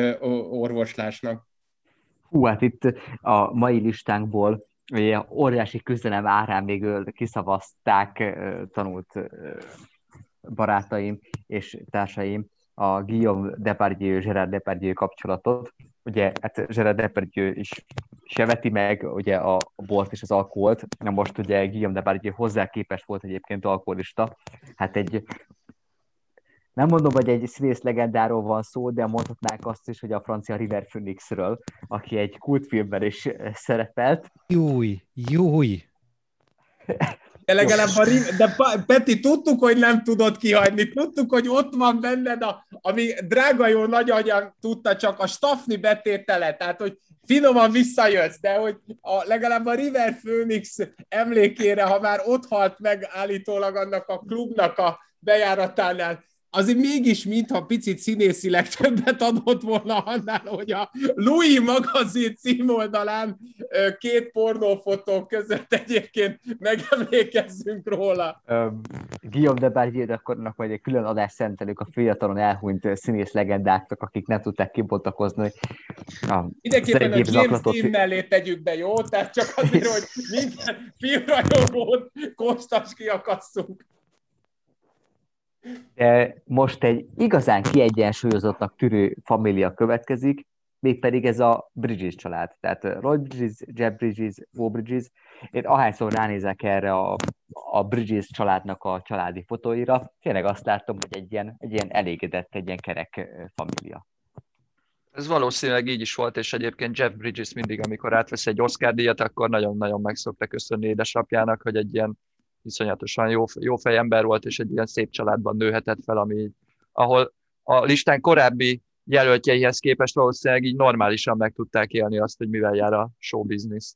orvoslásnak. Hú, hát itt a mai listánkból ugye, óriási küzdelem árán még kiszavazták tanult barátaim és társaim a Guillaume Depardieu, Gerard Depardieu kapcsolatot. Ugye, hát Gerard Depardieu is se veti meg ugye a bort és az alkoholt. Na most ugye Guillaume Depardieu hozzá képest volt egyébként alkoholista. Hát egy nem mondom, hogy egy színész legendáról van szó, de mondhatnák azt is, hogy a francia River Phoenixről, aki egy kultfilmben is szerepelt. Júj, júj! De legalább a de Peti, tudtuk, hogy nem tudod kihagyni, tudtuk, hogy ott van benned, a, ami drága jó nagyanyag tudta csak a Staffni betétele, tehát hogy finoman visszajössz, de hogy a, legalább a River Phoenix emlékére, ha már ott halt meg állítólag annak a klubnak a bejáratánál, azért mégis, mintha picit színészileg többet adott volna annál, hogy a Louis magazin címoldalán két pornófotó között egyébként megemlékezzünk róla. Um, Guillaume de Bardier akkor majd egy külön adást szentelünk a fiatalon elhunyt színész legendáknak, akik nem tudták kibontakozni. Ideképpen a James zaklatott... Dean mellé tegyük be, jó? Tehát csak azért, hogy minden filmrajongót kóstas kiakasszunk. De most egy igazán kiegyensúlyozottnak tűrő família következik, mégpedig ez a Bridges család. Tehát Roy Bridges, Jeff Bridges, Bo Bridges. Én ahányszor ránézek erre a, a Bridges családnak a családi fotóira, tényleg azt látom, hogy egy ilyen, egy ilyen elégedett, egy ilyen kerek família. Ez valószínűleg így is volt, és egyébként Jeff Bridges mindig, amikor átvesz egy Oscar díjat, akkor nagyon-nagyon meg szokta köszönni édesapjának, hogy egy ilyen iszonyatosan jó, jó fejember volt, és egy ilyen szép családban nőhetett fel, ami, ahol a listán korábbi jelöltjeihez képest valószínűleg így normálisan meg tudták élni azt, hogy mivel jár a show business.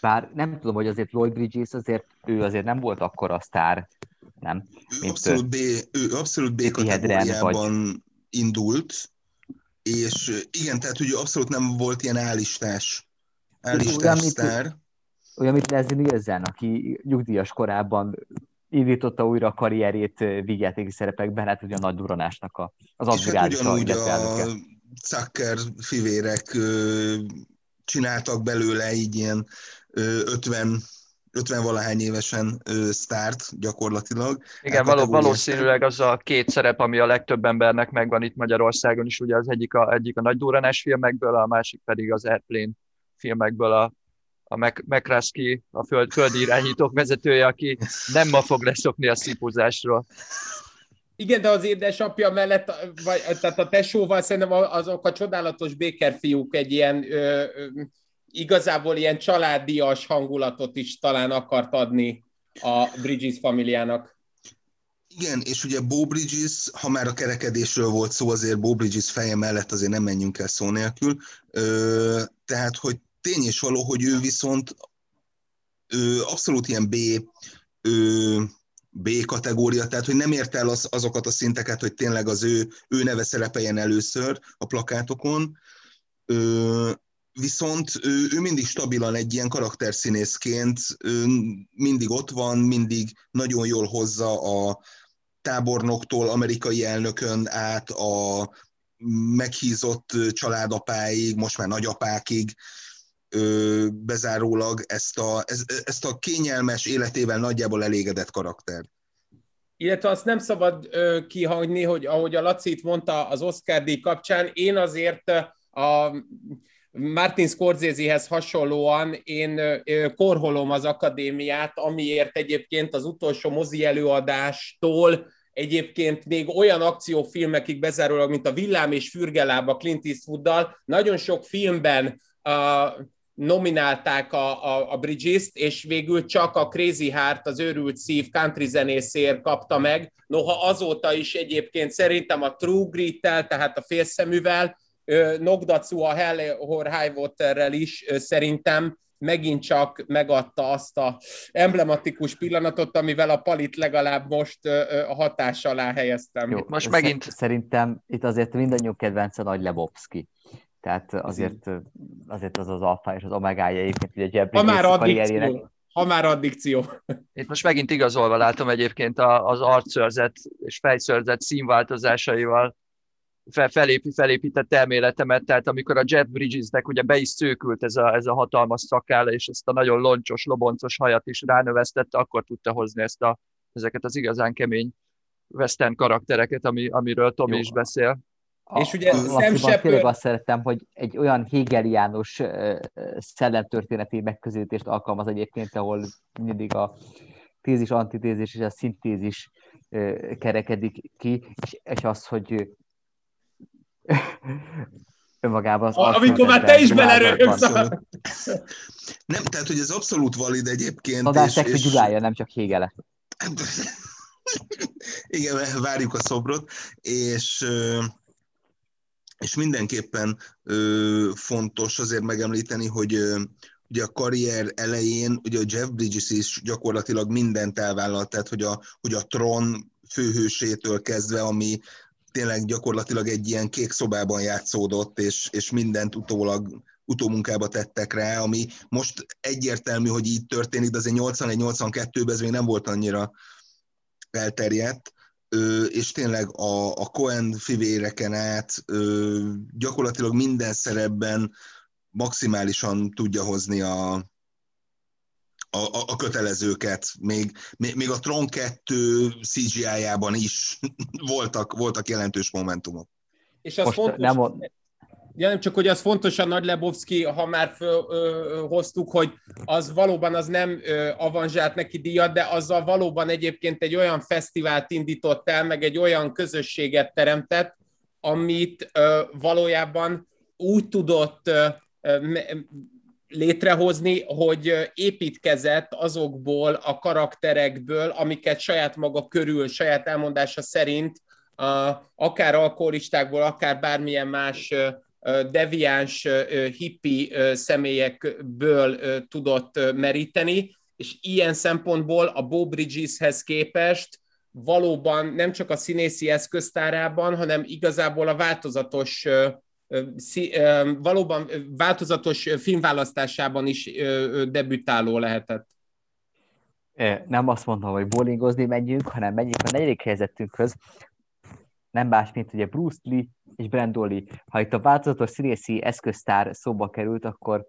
Bár nem tudom, hogy azért Lloyd Bridges azért, ő azért nem volt akkor a sztár, nem? Ő abszolút B, ő abszolút B kategóriában vagy... indult, és igen, tehát hogy abszolút nem volt ilyen állistás, állistás sztár. Olyan, mint Leslie Nielsen, aki nyugdíjas korában indította újra a karrierét vígjátéki szerepekben, hát ugye a nagy duranásnak a, az admirális hát ugyanúgy a Zucker fivérek csináltak belőle így ilyen 50 50 valahány évesen ö, sztárt gyakorlatilag. Igen, való, valószínűleg az a két szerep, ami a legtöbb embernek megvan itt Magyarországon is, ugye az egyik a, egyik a nagy duranás filmekből, a másik pedig az Airplane filmekből a, a McCraskey, a föld, földi irányítók vezetője, aki nem ma fog leszokni a szipuzásról. Igen, de az édesapja mellett, vagy, tehát a tesóval szerintem azok a csodálatos békerfiúk egy ilyen ö, ö, igazából ilyen családias hangulatot is talán akart adni a Bridges familiának. Igen, és ugye Bo Bridges, ha már a kerekedésről volt szó, azért Bo Bridges feje mellett azért nem menjünk el szó nélkül. Ö, tehát, hogy tény és való, hogy ő viszont ő abszolút ilyen B, ő, B kategória, tehát hogy nem ért el az, azokat a szinteket, hogy tényleg az ő, ő neve szerepeljen először a plakátokon. Ö, viszont ő, ő mindig stabilan egy ilyen karakterszínészként, ő mindig ott van, mindig nagyon jól hozza a tábornoktól, amerikai elnökön át a meghízott családapáig, most már nagyapákig bezárólag ezt a, ezt a kényelmes életével nagyjából elégedett karakter. Illetve azt nem szabad ö, kihagyni, hogy ahogy a Lacit mondta az Oscar díj kapcsán, én azért a Martin Scorsese-hez hasonlóan én korholom az akadémiát, amiért egyébként az utolsó mozi előadástól egyébként még olyan akciófilmekig bezárólag, mint a Villám és Fürgelába Clint Eastwooddal, nagyon sok filmben nominálták a, a, a Bridges-t, és végül csak a Crazy Heart, az őrült szív country zenészért kapta meg. Noha azóta is egyébként szerintem a True Grit-tel, tehát a félszeművel, Nogdacu a Hell or High Water-rel is szerintem megint csak megadta azt a emblematikus pillanatot, amivel a palit legalább most a hatás alá helyeztem. Jó, most megint... Szerintem itt azért mindannyiunk kedvence Nagy Lebowski. Tehát azért, azért az az alfa és az omegája egyébként ugye Jeb ha már addikció, ha már addikció. Itt most megint igazolva látom egyébként az arcszörzet és fejszörzet színváltozásaival felépí, felépített elméletemet, tehát amikor a Jet Bridgesnek ugye be is szőkült ez a, ez a hatalmas szakáll, és ezt a nagyon loncsos, loboncos hajat is ránövesztette, akkor tudta hozni ezt a, ezeket az igazán kemény western karaktereket, ami, amiről Tomi Jó. is beszél. A, és ugye Sam azt szerettem, hogy egy olyan hegeliánus uh, szellemtörténeti megközelítést alkalmaz egyébként, ahol mindig a tézis, antitézis és a szintézis uh, kerekedik ki, és, és az, hogy önmagában az a, Amikor már te is belerögsz. Nem, tehát, hogy ez abszolút valid egyébként. Nadás és, és... Gyulája, nem csak Hégele. Igen, várjuk a szobrot, és és mindenképpen fontos azért megemlíteni, hogy ugye a karrier elején ugye a Jeff Bridges is gyakorlatilag mindent elvállalt, tehát hogy a, hogy a Tron főhősétől kezdve, ami tényleg gyakorlatilag egy ilyen kék szobában játszódott, és, és mindent utólag utómunkába tettek rá, ami most egyértelmű, hogy így történik, de azért 81-82-ben ez még nem volt annyira elterjedt, és tényleg a, a Cohen fivéreken át gyakorlatilag minden szerepben maximálisan tudja hozni a, a, a kötelezőket. Még, még, még a Tron 2 CGI-jában is voltak, voltak jelentős momentumok. És az Most fontos, nem, Ja, nem csak, hogy az fontos a Nagy Lebowski, ha már hoztuk, hogy az valóban az nem ö, avanzsált neki díjat, de azzal valóban egyébként egy olyan fesztivált indított el, meg egy olyan közösséget teremtett, amit ö, valójában úgy tudott ö, létrehozni, hogy építkezett azokból a karakterekből, amiket saját maga körül, saját elmondása szerint akár alkoholistákból, akár bármilyen más deviáns hippi személyekből tudott meríteni, és ilyen szempontból a Bo Bridgeshez képest valóban nem csak a színészi eszköztárában, hanem igazából a változatos valóban változatos filmválasztásában is debütáló lehetett. Nem azt mondom, hogy bowlingozni megyünk, hanem menjünk a negyedik helyzetünkhöz. Nem más, mint ugye Bruce Lee és Brandon Lee. Ha itt a változatos színészi eszköztár szóba került, akkor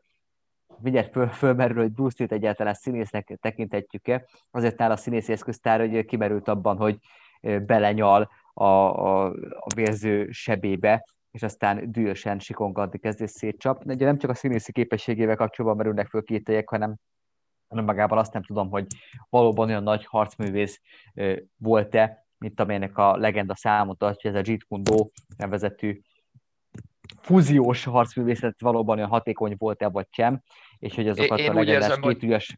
mindjárt föl, fölmerül, hogy Bruce Lee-t egyáltalán színésznek tekinthetjük-e. Azért nála a színészi eszköztár, hogy kimerült abban, hogy belenyal a, a, a vérző sebébe, és aztán dühösen sikongatni kezd és szétcsap. Ugye nem csak a színészi képességével kapcsolatban merülnek föl kételyek, hanem, hanem magában azt nem tudom, hogy valóban olyan nagy harcművész volt-e, mint amelynek a legenda számot tartja, ez a Jeet Kune nevezetű fúziós harcművészet valóban olyan hatékony volt-e vagy sem, és hogy azokat én, a legendás kétügyes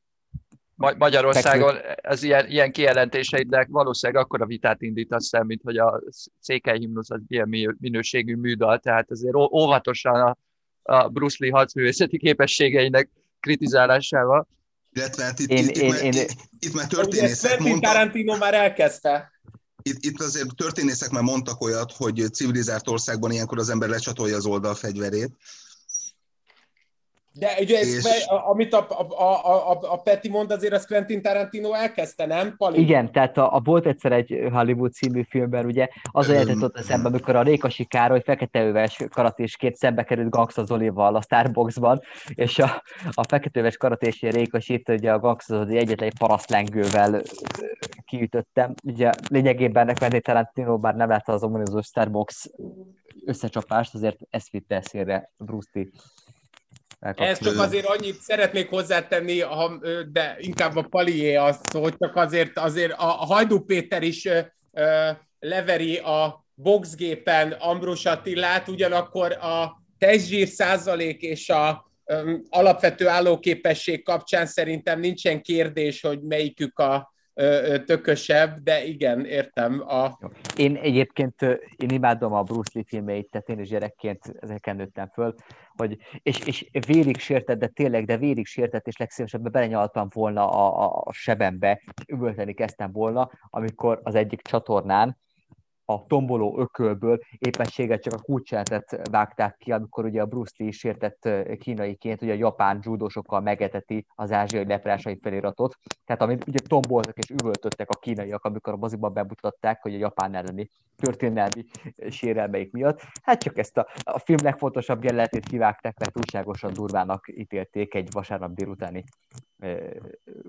Magyarországon ez ilyen, ilyen kijelentéseidnek valószínűleg akkor a vitát indítasz el, mint hogy a székely himnusz az ilyen minőségű műdal, tehát azért óvatosan a, a Bruce Lee harcművészeti képességeinek kritizálásával. Illetve hát itt, én, itt, én, itt, én, itt, itt már történészek mondtak... Tarantino már elkezdte. Itt, itt azért történészek már mondtak olyat, hogy civilizált országban ilyenkor az ember lecsatolja az oldalfegyverét, de ugye, és... ez, amit a, a, a, a, a Peti mond, azért az Quentin Tarantino elkezdte, nem, Pali? Igen, tehát a, a volt egyszer egy Hollywood című filmben, ugye, az olyan ott eszembe, amikor a Rékasi Károly feketeöves karatéskét szembe került Gangsta Zolival a Starbucksban, és a, a feketeöves karatési Rékasit ugye a Gangsta Zoli egyetlen egy parasztlengővel kiütöttem. Ugye lényegében Quentin Tarantino már nem látta az ominózus Starbucks összecsapást, azért ezt vitte eszére Bruce. Ez csak azért annyit szeretnék hozzátenni, de inkább a Palié az, hogy csak azért, azért a Hajdú Péter is leveri a boxgépen Ambrus Attilát, ugyanakkor a testzsír százalék és a alapvető állóképesség kapcsán szerintem nincsen kérdés, hogy melyikük a tökösebb, de igen, értem. A... Én egyébként én imádom a Bruce Lee filmeit, tehát én is gyerekként ezeken nőttem föl, hogy, és, és vérig sértett, de tényleg, de vérig sértett, és legszívesebben belenyaltam volna a, a, a sebembe, üvölteni kezdtem volna, amikor az egyik csatornán a tomboló ökölből éppenséggel csak a kulcsátet vágták ki, amikor ugye a Bruce Lee sértett kínaiként, ugye a japán judósokkal megeteti az ázsiai leprásai feliratot. Tehát amit ugye tomboltak és üvöltöttek a kínaiak, amikor a moziban bemutatták, hogy a japán elleni történelmi sérelmeik miatt. Hát csak ezt a, a film legfontosabb jelenetét kivágták, mert túlságosan durvának ítélték egy vasárnap délutáni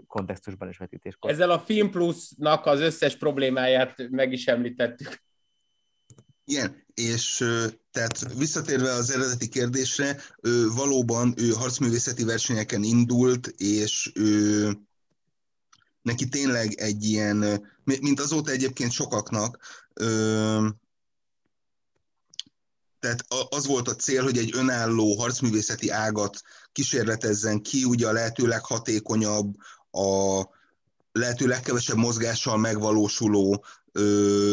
kontextusban és vetítéskor. Ezzel a Film Plus-nak az összes problémáját meg is említettük. Igen, és tehát visszatérve az eredeti kérdésre, ő valóban ő harcművészeti versenyeken indult, és ő, neki tényleg egy ilyen, mint azóta egyébként sokaknak, tehát az volt a cél, hogy egy önálló harcművészeti ágat kísérletezzen ki, ugye a lehető leghatékonyabb, a lehető legkevesebb mozgással megvalósuló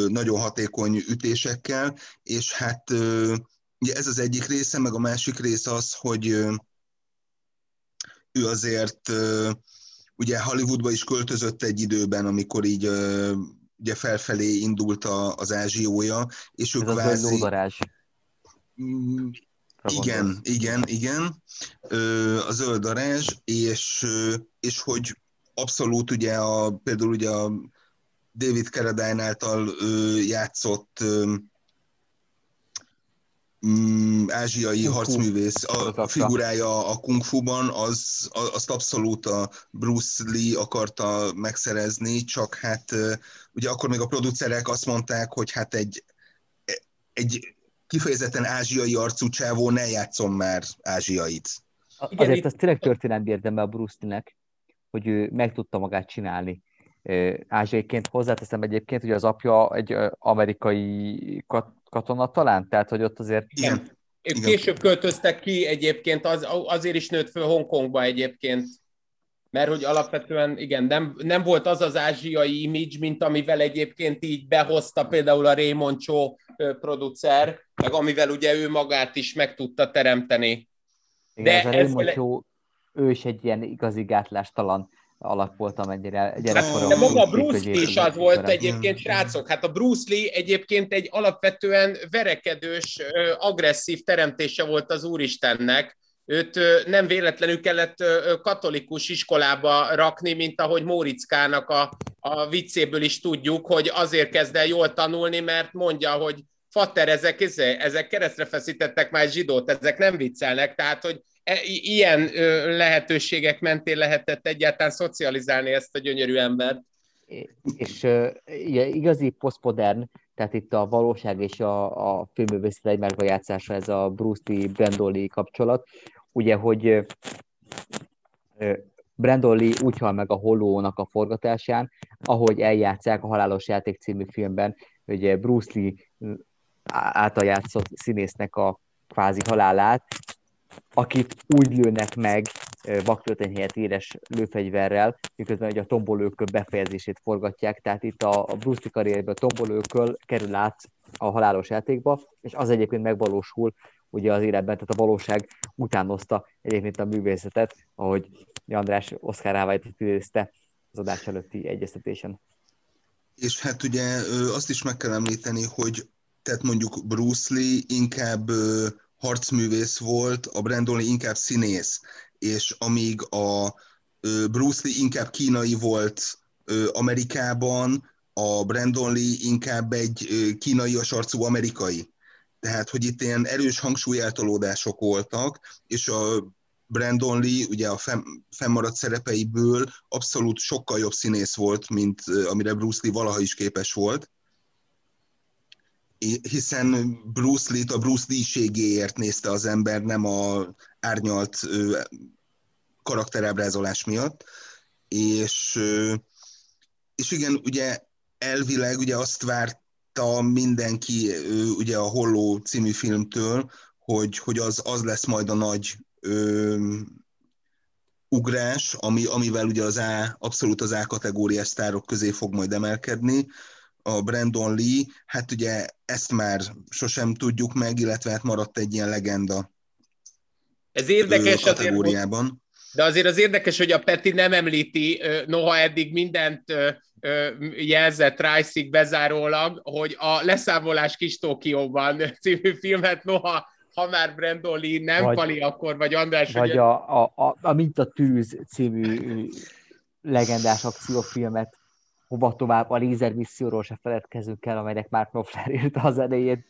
nagyon hatékony ütésekkel, és hát ugye ez az egyik része, meg a másik része az, hogy ő azért ugye Hollywoodba is költözött egy időben, amikor így ugye felfelé indult az ázsiója, és ő ez kvázi... Az mm, igen, igen, igen, a zöld darázs, és, és hogy abszolút ugye a, például ugye a David Carradine által ö, játszott ö, mm, ázsiai Kung harcművész a, figurája a kung fu-ban, az, azt abszolút a Bruce Lee akarta megszerezni, csak hát ugye akkor még a producerek azt mondták, hogy hát egy, egy kifejezetten ázsiai arcú csávó, ne játszom már ázsiait. Igen, Azért itt... az tényleg történelmi érdeme a Bruce Lee-nek, hogy ő meg tudta magát csinálni ázsiaiként. Hozzáteszem egyébként, hogy az apja egy amerikai katona talán, tehát hogy ott azért... Igen. Igen. Később költöztek ki egyébként, az, azért is nőtt föl Hongkongba egyébként, mert hogy alapvetően igen, nem, nem volt az az ázsiai image, mint amivel egyébként így behozta például a Raymond Cho producer, meg amivel ugye ő magát is meg tudta teremteni. Igen, De ez a Raymond Cho, ő is egy ilyen igazi gátlástalan alak volt, amennyire gyerekkorom. De maga Bruce Lee is az volt egyébként, srácok. Hát a Bruce Lee egyébként egy alapvetően verekedős, agresszív teremtése volt az Úristennek. Őt nem véletlenül kellett katolikus iskolába rakni, mint ahogy Móriczkának a, a viccéből is tudjuk, hogy azért kezd el jól tanulni, mert mondja, hogy Fater, ezek, ezek, ezek keresztre feszítettek már zsidót, ezek nem viccelnek, tehát, hogy ilyen lehetőségek mentén lehetett egyáltalán szocializálni ezt a gyönyörű embert. És uh, igazi posztmodern, tehát itt a valóság és a, a filmművészet egymásba játszása, ez a Bruce Lee Brandon Lee kapcsolat. Ugye, hogy Brandon Lee úgy hal meg a Hollónak a forgatásán, ahogy eljátszák a Halálos Játék című filmben, hogy Bruce Lee által játszott színésznek a kvázi halálát, akit úgy lőnek meg vaktöltény helyett éles lőfegyverrel, miközben hogy a tombolőköl befejezését forgatják, tehát itt a, a Bruce karrierből a tombolőköl kerül át a halálos játékba, és az egyébként megvalósul ugye az életben, tehát a valóság utánozta egyébként a művészetet, ahogy András Oszkár Hávájt idézte az adás előtti egyeztetésen. És hát ugye azt is meg kell említeni, hogy tehát mondjuk Bruce Lee inkább harcművész volt, a Brandon Lee inkább színész, és amíg a Bruce Lee inkább kínai volt Amerikában, a Brandon Lee inkább egy kínai arcú amerikai. Tehát, hogy itt ilyen erős hangsúlyeltolódások voltak, és a Brandon Lee ugye a fennmaradt szerepeiből abszolút sokkal jobb színész volt, mint amire Bruce Lee valaha is képes volt hiszen Bruce Lee-t a Bruce Lee-ségéért nézte az ember, nem a árnyalt karakterábrázolás miatt. És, és igen, ugye elvileg ugye azt várta mindenki ugye a Holló című filmtől, hogy, hogy az, az lesz majd a nagy ö, ugrás, ami, amivel ugye az A, abszolút az A kategóriás sztárok közé fog majd emelkedni, a Brandon Lee, hát ugye ezt már sosem tudjuk meg, illetve hát maradt egy ilyen legenda Ez érdekes kategóriában. Azért, de azért az érdekes, hogy a Peti nem említi, noha eddig mindent jelzett Rice-ig bezárólag, hogy a Leszámolás kis Tokióban című filmet noha ha már Brandon Lee nem vagy, Pali, akkor vagy András. Vagy ugye... a, a, a, a Mint a tűz című legendás akciófilmet hova tovább, a lézer misszióról se feledkezünk el, amelynek Mark Knopfler írta az elejét.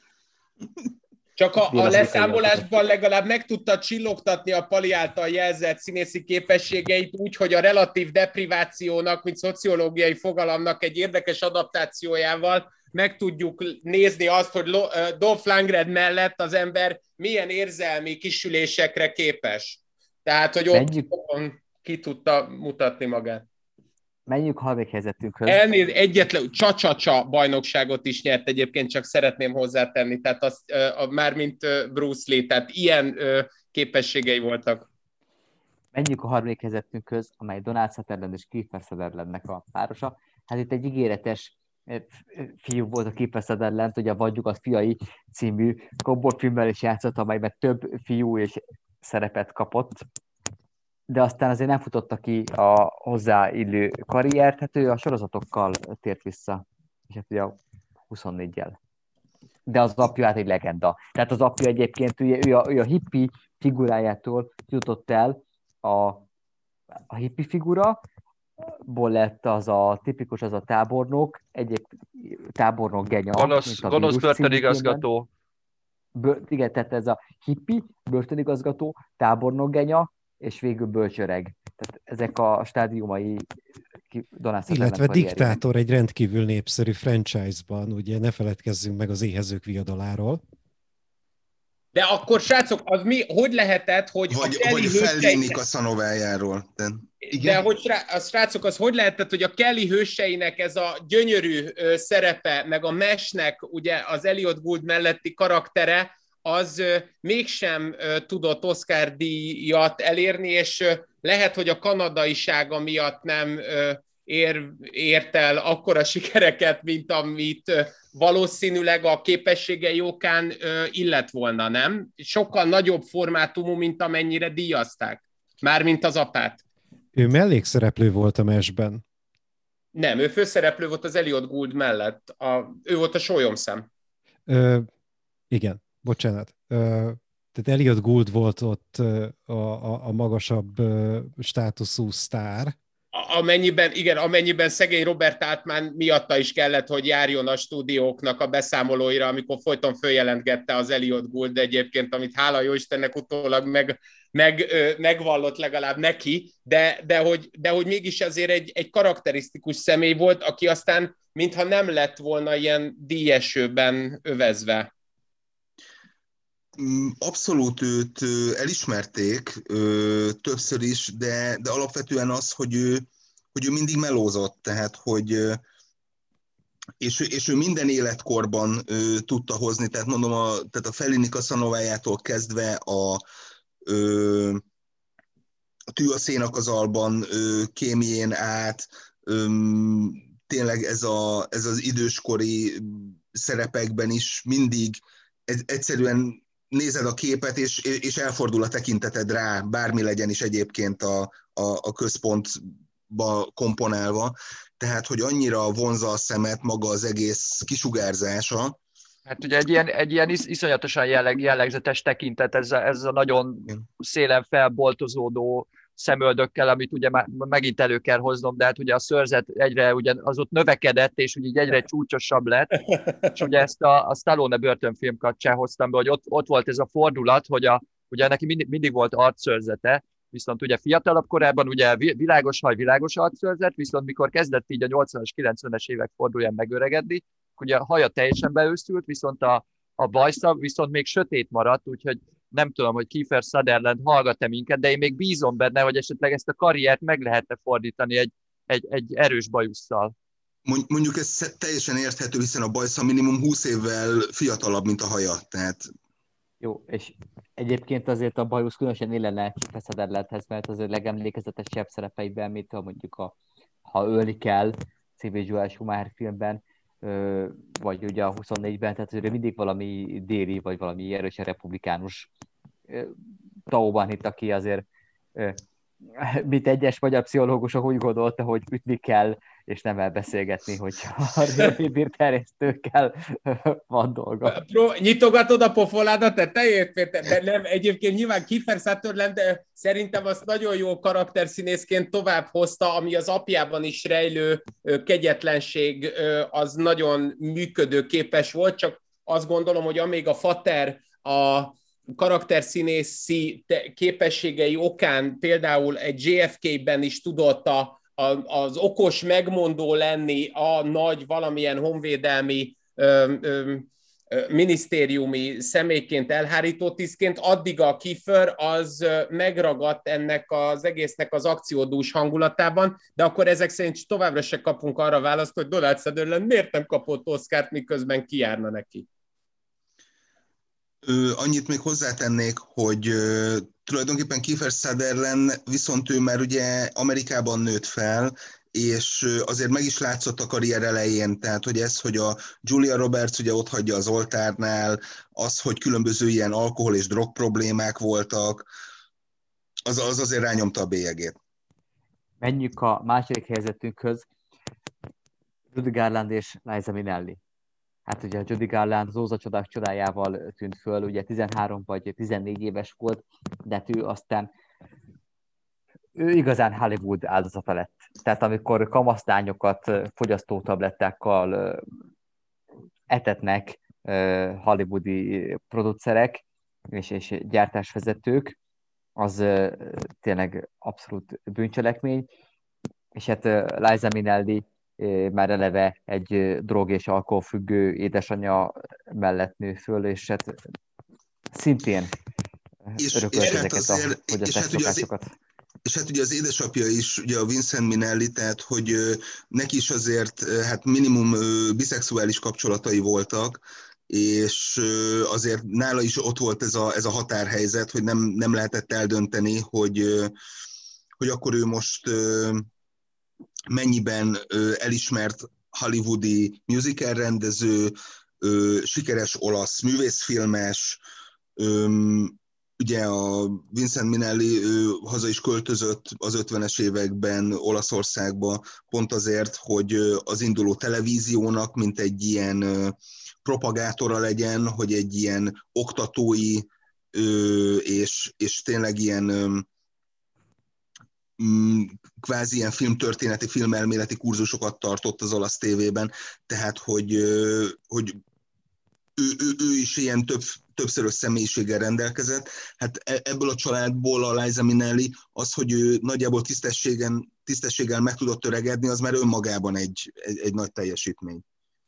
Csak a, a leszámolásban legalább meg tudta csillogtatni a Pali által jelzett színészi képességeit úgy, hogy a relatív deprivációnak, mint szociológiai fogalomnak egy érdekes adaptációjával meg tudjuk nézni azt, hogy Dolph Lundgren mellett az ember milyen érzelmi kisülésekre képes. Tehát, hogy ott ki tudta mutatni magát. Menjünk harmadik Elnéz, egyetlen csacsacsa bajnokságot is nyert egyébként, csak szeretném hozzátenni, tehát az, uh, már mint Bruce Lee, tehát ilyen képességei voltak. Menjünk a harmadik helyzetünkhöz, amely Donald Sutherland és Kiefer Sutherlandnek a párosa. Hát itt egy ígéretes fiú volt a Kiefer Sutherland, ugye a Vagyjuk az fiai című filmmel is játszott, amelyben több fiú és szerepet kapott de aztán azért nem futotta ki a hozzáillő karriert, hát ő a sorozatokkal tért vissza, és hát ugye a 24-jel. De az apja hát egy legenda. Tehát az apja egyébként ugye, ő, a, ő a hippi figurájától jutott el a, a hippi figura, ból lett az a tipikus, az a tábornok, egy tábornok genya. Gonosz, gonosz börtönigazgató. Bör, igen, tehát ez a hippi, börtönigazgató, tábornok genya, és végül bölcsöreg. Tehát ezek a stádiumai Donát Illetve Diktátor egy rendkívül népszerű franchise-ban, ugye ne feledkezzünk meg az éhezők viadaláról. De akkor, srácok, az mi, hogy lehetett, hogy Vagy, a vagy fellénik a szanovájáról. De, igen? de hogy a srácok, az hogy lehetett, hogy a Kelly hőseinek ez a gyönyörű szerepe, meg a mesnek, ugye az Elliot Gould melletti karaktere, az mégsem tudott Oscar díjat elérni, és lehet, hogy a kanadaisága miatt nem ér, ért el akkora sikereket, mint amit valószínűleg a képességei okán illet volna, nem? Sokkal nagyobb formátumú, mint amennyire díjazták. Mármint az apát. Ő mellékszereplő volt a mesben. Nem, ő főszereplő volt az Elliot Gould mellett. A, ő volt a sólyomszem. Ö, igen, bocsánat. Tehát Elliot Gould volt ott a, a, a magasabb státuszú sztár, amennyiben, igen, amennyiben szegény Robert Altman miatta is kellett, hogy járjon a stúdióknak a beszámolóira, amikor folyton följelentgette az Elliot Gould egyébként, amit hála jó Istennek utólag meg, meg, megvallott legalább neki, de, de, hogy, de hogy mégis azért egy, egy karakterisztikus személy volt, aki aztán mintha nem lett volna ilyen díjesőben övezve. Mm, abszolút őt elismerték többször is, de, de alapvetően az, hogy ő, hogy ő mindig melózott, tehát hogy és, és ő minden életkorban ő, tudta hozni, tehát mondom, a, tehát a Fellini Kaszanovájától kezdve a, ö, a Tű a ö, kémjén át, ö, tényleg ez, a, ez az időskori szerepekben is mindig egyszerűen nézed a képet, és, és elfordul a tekinteted rá, bármi legyen is egyébként a, a, a központba komponálva. Tehát, hogy annyira vonza a szemet maga az egész kisugárzása, Hát ugye egy ilyen, egy ilyen is, iszonyatosan jelleg, jellegzetes tekintet, ez a, ez a nagyon szélen felboltozódó szemöldökkel, amit ugye már megint elő kell hoznom, de hát ugye a szörzet egyre, ugye az ott növekedett, és ugye egyre csúcsosabb lett, és ugye ezt a, a Stallone börtönfilm kapcsán hoztam be, hogy ott, ott volt ez a fordulat, hogy a, ugye neki mindig, mindig volt arcszörzete, viszont ugye fiatalabb korában ugye világos haj, világos arcszörzet, viszont mikor kezdett így a 80-as, 90-es évek fordulján megöregedni, ugye a haja teljesen beőszült, viszont a, a bajsza viszont még sötét maradt, úgyhogy nem tudom, hogy Kiefer Sutherland hallgat-e minket, de én még bízom benne, hogy esetleg ezt a karriert meg lehetne fordítani egy, egy, egy erős bajusszal. Mondjuk ez teljesen érthető, hiszen a bajsza minimum 20 évvel fiatalabb, mint a haja. Tehát... Jó, és egyébként azért a bajusz különösen illene Sutherlandhez, mert az ő legemlékezetesebb szerepeiben, mint ha mondjuk a Ha ölni kell, C.V. Joel Schumacher filmben, vagy ugye a 24-ben, tehát ő mindig valami déli, vagy valami erősen republikánus tauban hitt, aki azért mint egyes magyar pszichológusok úgy gondolta, hogy ütni kell, és nem elbeszélgetni, hogy a rövid terjesztőkkel van dolga. Pro, nyitogatod a pofoládat, te teljét, de nem, egyébként nyilván Kiefer Sutherland, de szerintem azt nagyon jó karakterszínészként tovább hozta, ami az apjában is rejlő kegyetlenség, az nagyon működőképes volt, csak azt gondolom, hogy amíg a Fater a karakterszínészi képességei okán például egy JFK-ben is tudott a, a, az okos megmondó lenni a nagy valamilyen honvédelmi ö, ö, minisztériumi személyként, elhárító tisztként, addig a Kiefer az megragadt ennek az egésznek az akciódús hangulatában, de akkor ezek szerint továbbra se kapunk arra választ, hogy Donald Sutherland miért nem kapott Oscárt, miközben kijárna neki. Annyit még hozzátennék, hogy tulajdonképpen Kiefer Sutherland viszont ő már ugye Amerikában nőtt fel, és azért meg is látszott a karrier elején, tehát hogy ez, hogy a Julia Roberts ugye ott hagyja az oltárnál, az, hogy különböző ilyen alkohol és drog problémák voltak, az, az azért rányomta a bélyegét. Menjünk a második helyzetünkhöz. Rudy Garland és Liza Minnelli hát ugye Judy Garland az Óza csodák csodájával tűnt föl, ugye 13 vagy 14 éves volt, de hát ő aztán ő igazán Hollywood áldozata lett. Tehát amikor kamasztányokat fogyasztótablettákkal etetnek hollywoodi producerek és, és gyártásvezetők, az tényleg abszolút bűncselekmény. És hát Liza Minnelli már eleve egy drog és alkoholfüggő édesanyja mellett nő föl, és hát szintén és, és hát azért, és hát az, és hát ugye az édesapja is, ugye a Vincent Minelli, tehát hogy neki is azért hát minimum biszexuális kapcsolatai voltak, és azért nála is ott volt ez a, ez a határhelyzet, hogy nem, nem lehetett eldönteni, hogy, hogy akkor ő most mennyiben elismert hollywoodi musical rendező, sikeres olasz művészfilmes, ugye a Vincent Minelli ő haza is költözött az 50-es években Olaszországba, pont azért, hogy az induló televíziónak, mint egy ilyen propagátora legyen, hogy egy ilyen oktatói és, és tényleg ilyen kvázi ilyen filmtörténeti, filmelméleti kurzusokat tartott az olasz tévében, tehát hogy, hogy ő, ő, ő is ilyen több, többszörös személyiséggel rendelkezett. Hát e, ebből a családból a Liza Minnelli az, hogy ő nagyjából tisztességen, tisztességgel meg tudott töregedni, az már önmagában egy, egy, egy nagy teljesítmény.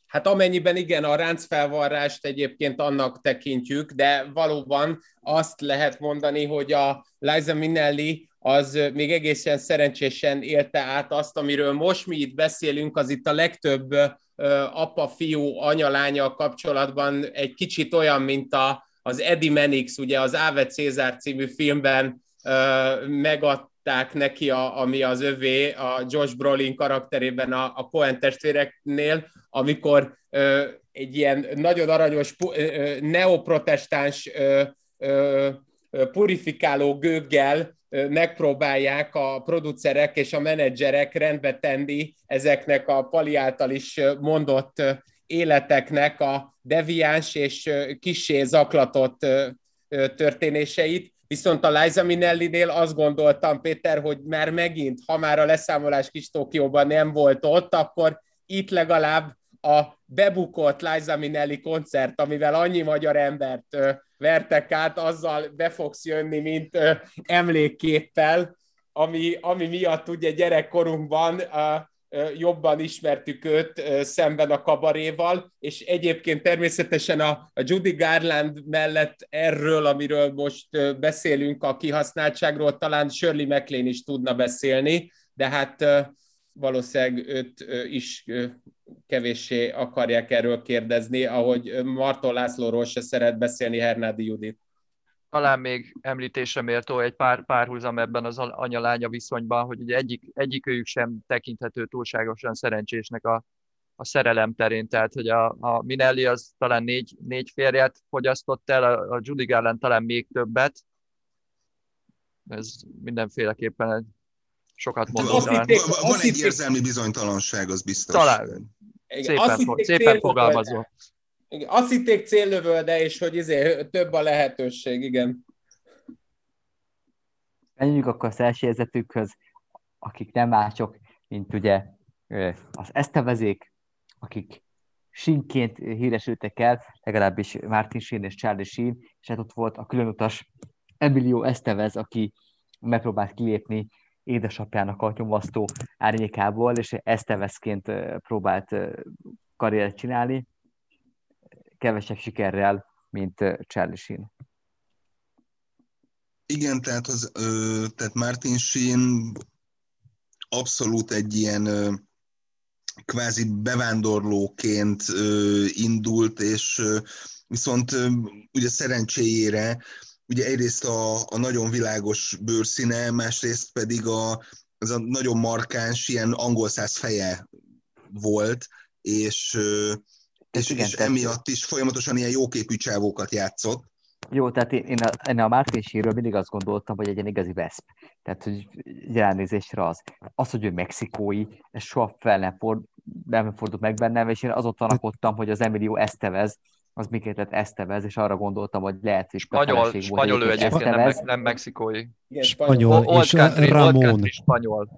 Hát amennyiben igen, a ráncfelvarrást egyébként annak tekintjük, de valóban azt lehet mondani, hogy a Liza Minnelli az még egészen szerencsésen élte át azt, amiről most mi itt beszélünk, az itt a legtöbb apa-fiú, anya-lánya kapcsolatban egy kicsit olyan, mint a, az Eddie Menix, ugye az Áve Cézár című filmben megadták neki, a, ami az övé, a Josh Brolin karakterében a, a Coen testvéreknél, amikor egy ilyen nagyon aranyos neoprotestáns purifikáló gőggel megpróbálják a producerek és a menedzserek rendbe tenni ezeknek a Pali által is mondott életeknek a deviáns és kisé zaklatott történéseit. Viszont a Liza Minnelli-nél azt gondoltam, Péter, hogy már megint, ha már a leszámolás kis Tokióban nem volt ott, akkor itt legalább a bebukott Liza Minnelli koncert, amivel annyi magyar embert vertek át, azzal be fogsz jönni, mint ö, emlékképpel, ami, ami miatt ugye gyerekkorunkban ö, ö, jobban ismertük őt ö, szemben a kabaréval, és egyébként természetesen a, a Judy Garland mellett erről, amiről most ö, beszélünk, a kihasználtságról, talán Shirley MacLaine is tudna beszélni, de hát ö, valószínűleg őt is kevéssé akarják erről kérdezni, ahogy Marton Lászlóról se szeret beszélni Hernádi Judit. Talán még említésre méltó egy pár párhuzam ebben az anya-lánya viszonyban, hogy ugye egyik, egyik őjük sem tekinthető túlságosan szerencsésnek a, a szerelem terén, tehát hogy a, a Minelli az talán négy, négy férjet fogyasztott el, a, a Judy Garland talán még többet. Ez mindenféleképpen sokat mondott. Van, van egy érzelmi bizonytalanság, az biztos. Talán. Szépen, azt fog, szépen fogalmazol. Igen, azt hitték céllövölde, és hogy izé, több a lehetőség, igen. Menjünk akkor a szersélyzetükhöz, akik nem mások, mint ugye az esztevezék, akik sínként híresültek el, legalábbis Martin Sheen és Charlie Sheen, és hát ott volt a különutas Emilio Estevez, aki megpróbált kilépni édesapjának a nyomasztó árnyékából, és Esteveszként próbált karriert csinálni, kevesebb sikerrel, mint Charlie Sheen. Igen, tehát, az, tehát Martin Sheen abszolút egy ilyen kvázi bevándorlóként indult, és viszont ugye szerencséjére ugye egyrészt a, a nagyon világos bőrszíne, másrészt pedig a, az a nagyon markáns, ilyen angol száz feje volt, és, és, igen, és tehát... emiatt is folyamatosan ilyen jóképű csávókat játszott. Jó, tehát én, én a, én a Martin Sheenről mindig azt gondoltam, hogy egy ilyen igazi veszp. Tehát, hogy jelennézésre az. Az, hogy ő mexikói, ez soha fel nem, ford, nem fordult meg bennem, és én azon tanakodtam, hogy az Emilio Estevez, az miket lett Estevez, és arra gondoltam, hogy lehet, hogy spanyol, spanyol ő egyébként, nem, nem mexikói. Igen, spanyol, old és country, Ramon. Country spanyol.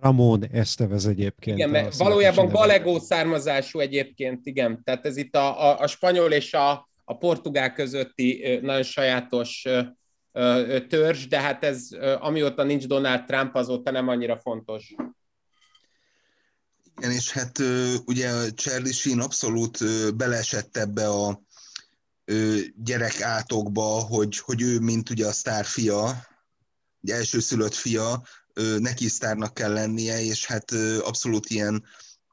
Ramón Estevez egyébként. Igen, mert valójában galegó származású egyébként, igen. Tehát ez itt a, a, a spanyol és a, a portugál közötti nagyon sajátos törzs, de hát ez amióta nincs Donald Trump, azóta nem annyira fontos. Igen, és hát ugye Charlie Sheen abszolút beleesett ebbe a gyerek átokba, hogy, hogy ő, mint ugye a sztár fia, ugye elsőszülött fia, neki sztárnak kell lennie, és hát abszolút ilyen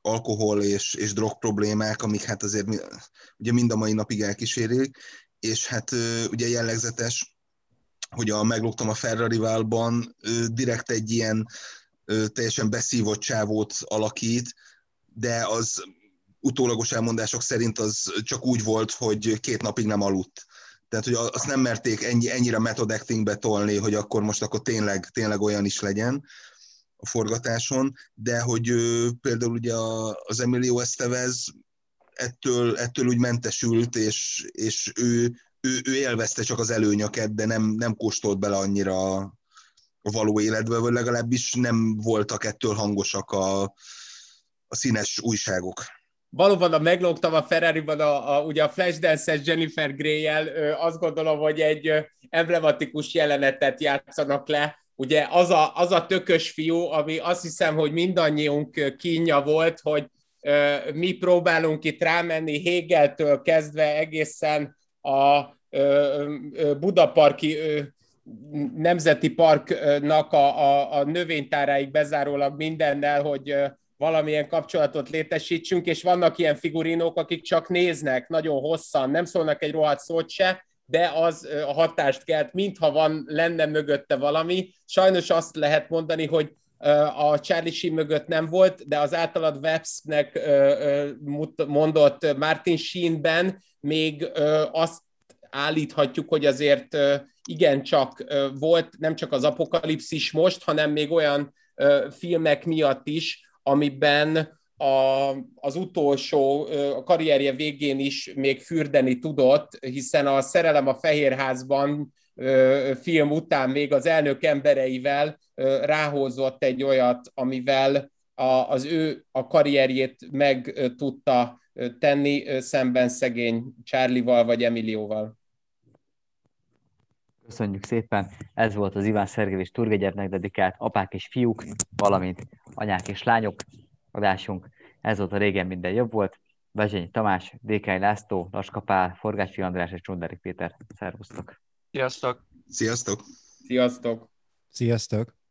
alkohol és, és drog problémák, amik hát azért ugye mind a mai napig elkísérik, és hát ugye jellegzetes, hogy a meglógtam a Ferrari-válban direkt egy ilyen teljesen beszívott csávót alakít, de az utólagos elmondások szerint az csak úgy volt, hogy két napig nem aludt. Tehát, hogy azt nem merték ennyi, ennyire method actingbe tolni, hogy akkor most akkor tényleg, tényleg olyan is legyen a forgatáson, de hogy ö, például ugye az Emilio Estevez ettől, ettől úgy mentesült, és, és ő, ő, ő élvezte csak az előnyöket, de nem, nem kóstolt bele annyira a való életbe, vagy legalábbis nem voltak ettől hangosak a, a színes újságok valóban a meglógtam a Ferrari-ban a, a, ugye a Flashdance-es Jennifer Grey-jel, azt gondolom, hogy egy emblematikus jelenetet játszanak le. Ugye az a, az a tökös fiú, ami azt hiszem, hogy mindannyiunk kínja volt, hogy ö, mi próbálunk itt rámenni Hegeltől kezdve egészen a ö, ö, Budaparki Nemzeti Parknak a, a, a növénytáráig bezárólag mindennel, hogy valamilyen kapcsolatot létesítsünk, és vannak ilyen figurinók, akik csak néznek nagyon hosszan, nem szólnak egy rohadt szót se, de az a hatást kelt, mintha van, lenne mögötte valami. Sajnos azt lehet mondani, hogy a Charlie Sheen mögött nem volt, de az általad Websnek mondott Martin Sheenben még azt állíthatjuk, hogy azért igencsak volt nem csak az apokalipszis most, hanem még olyan filmek miatt is, amiben a, az utolsó a karrierje végén is még fürdeni tudott, hiszen a Szerelem a Fehérházban film után még az elnök embereivel ráhozott egy olyat, amivel a, az ő a karrierjét meg tudta tenni szemben szegény Charlie-val vagy Emilióval. Köszönjük szépen! Ez volt az Iván Szergély és Turgegyernek dedikált apák és fiúk, valamint anyák és lányok adásunk. Ez volt a régen minden jobb volt. Bezsényi Tamás, Dékány László, Laska Pál, Forgácsi András és Csunderi Péter. Szervusztok! Sziasztok! Sziasztok! Sziasztok! Sziasztok!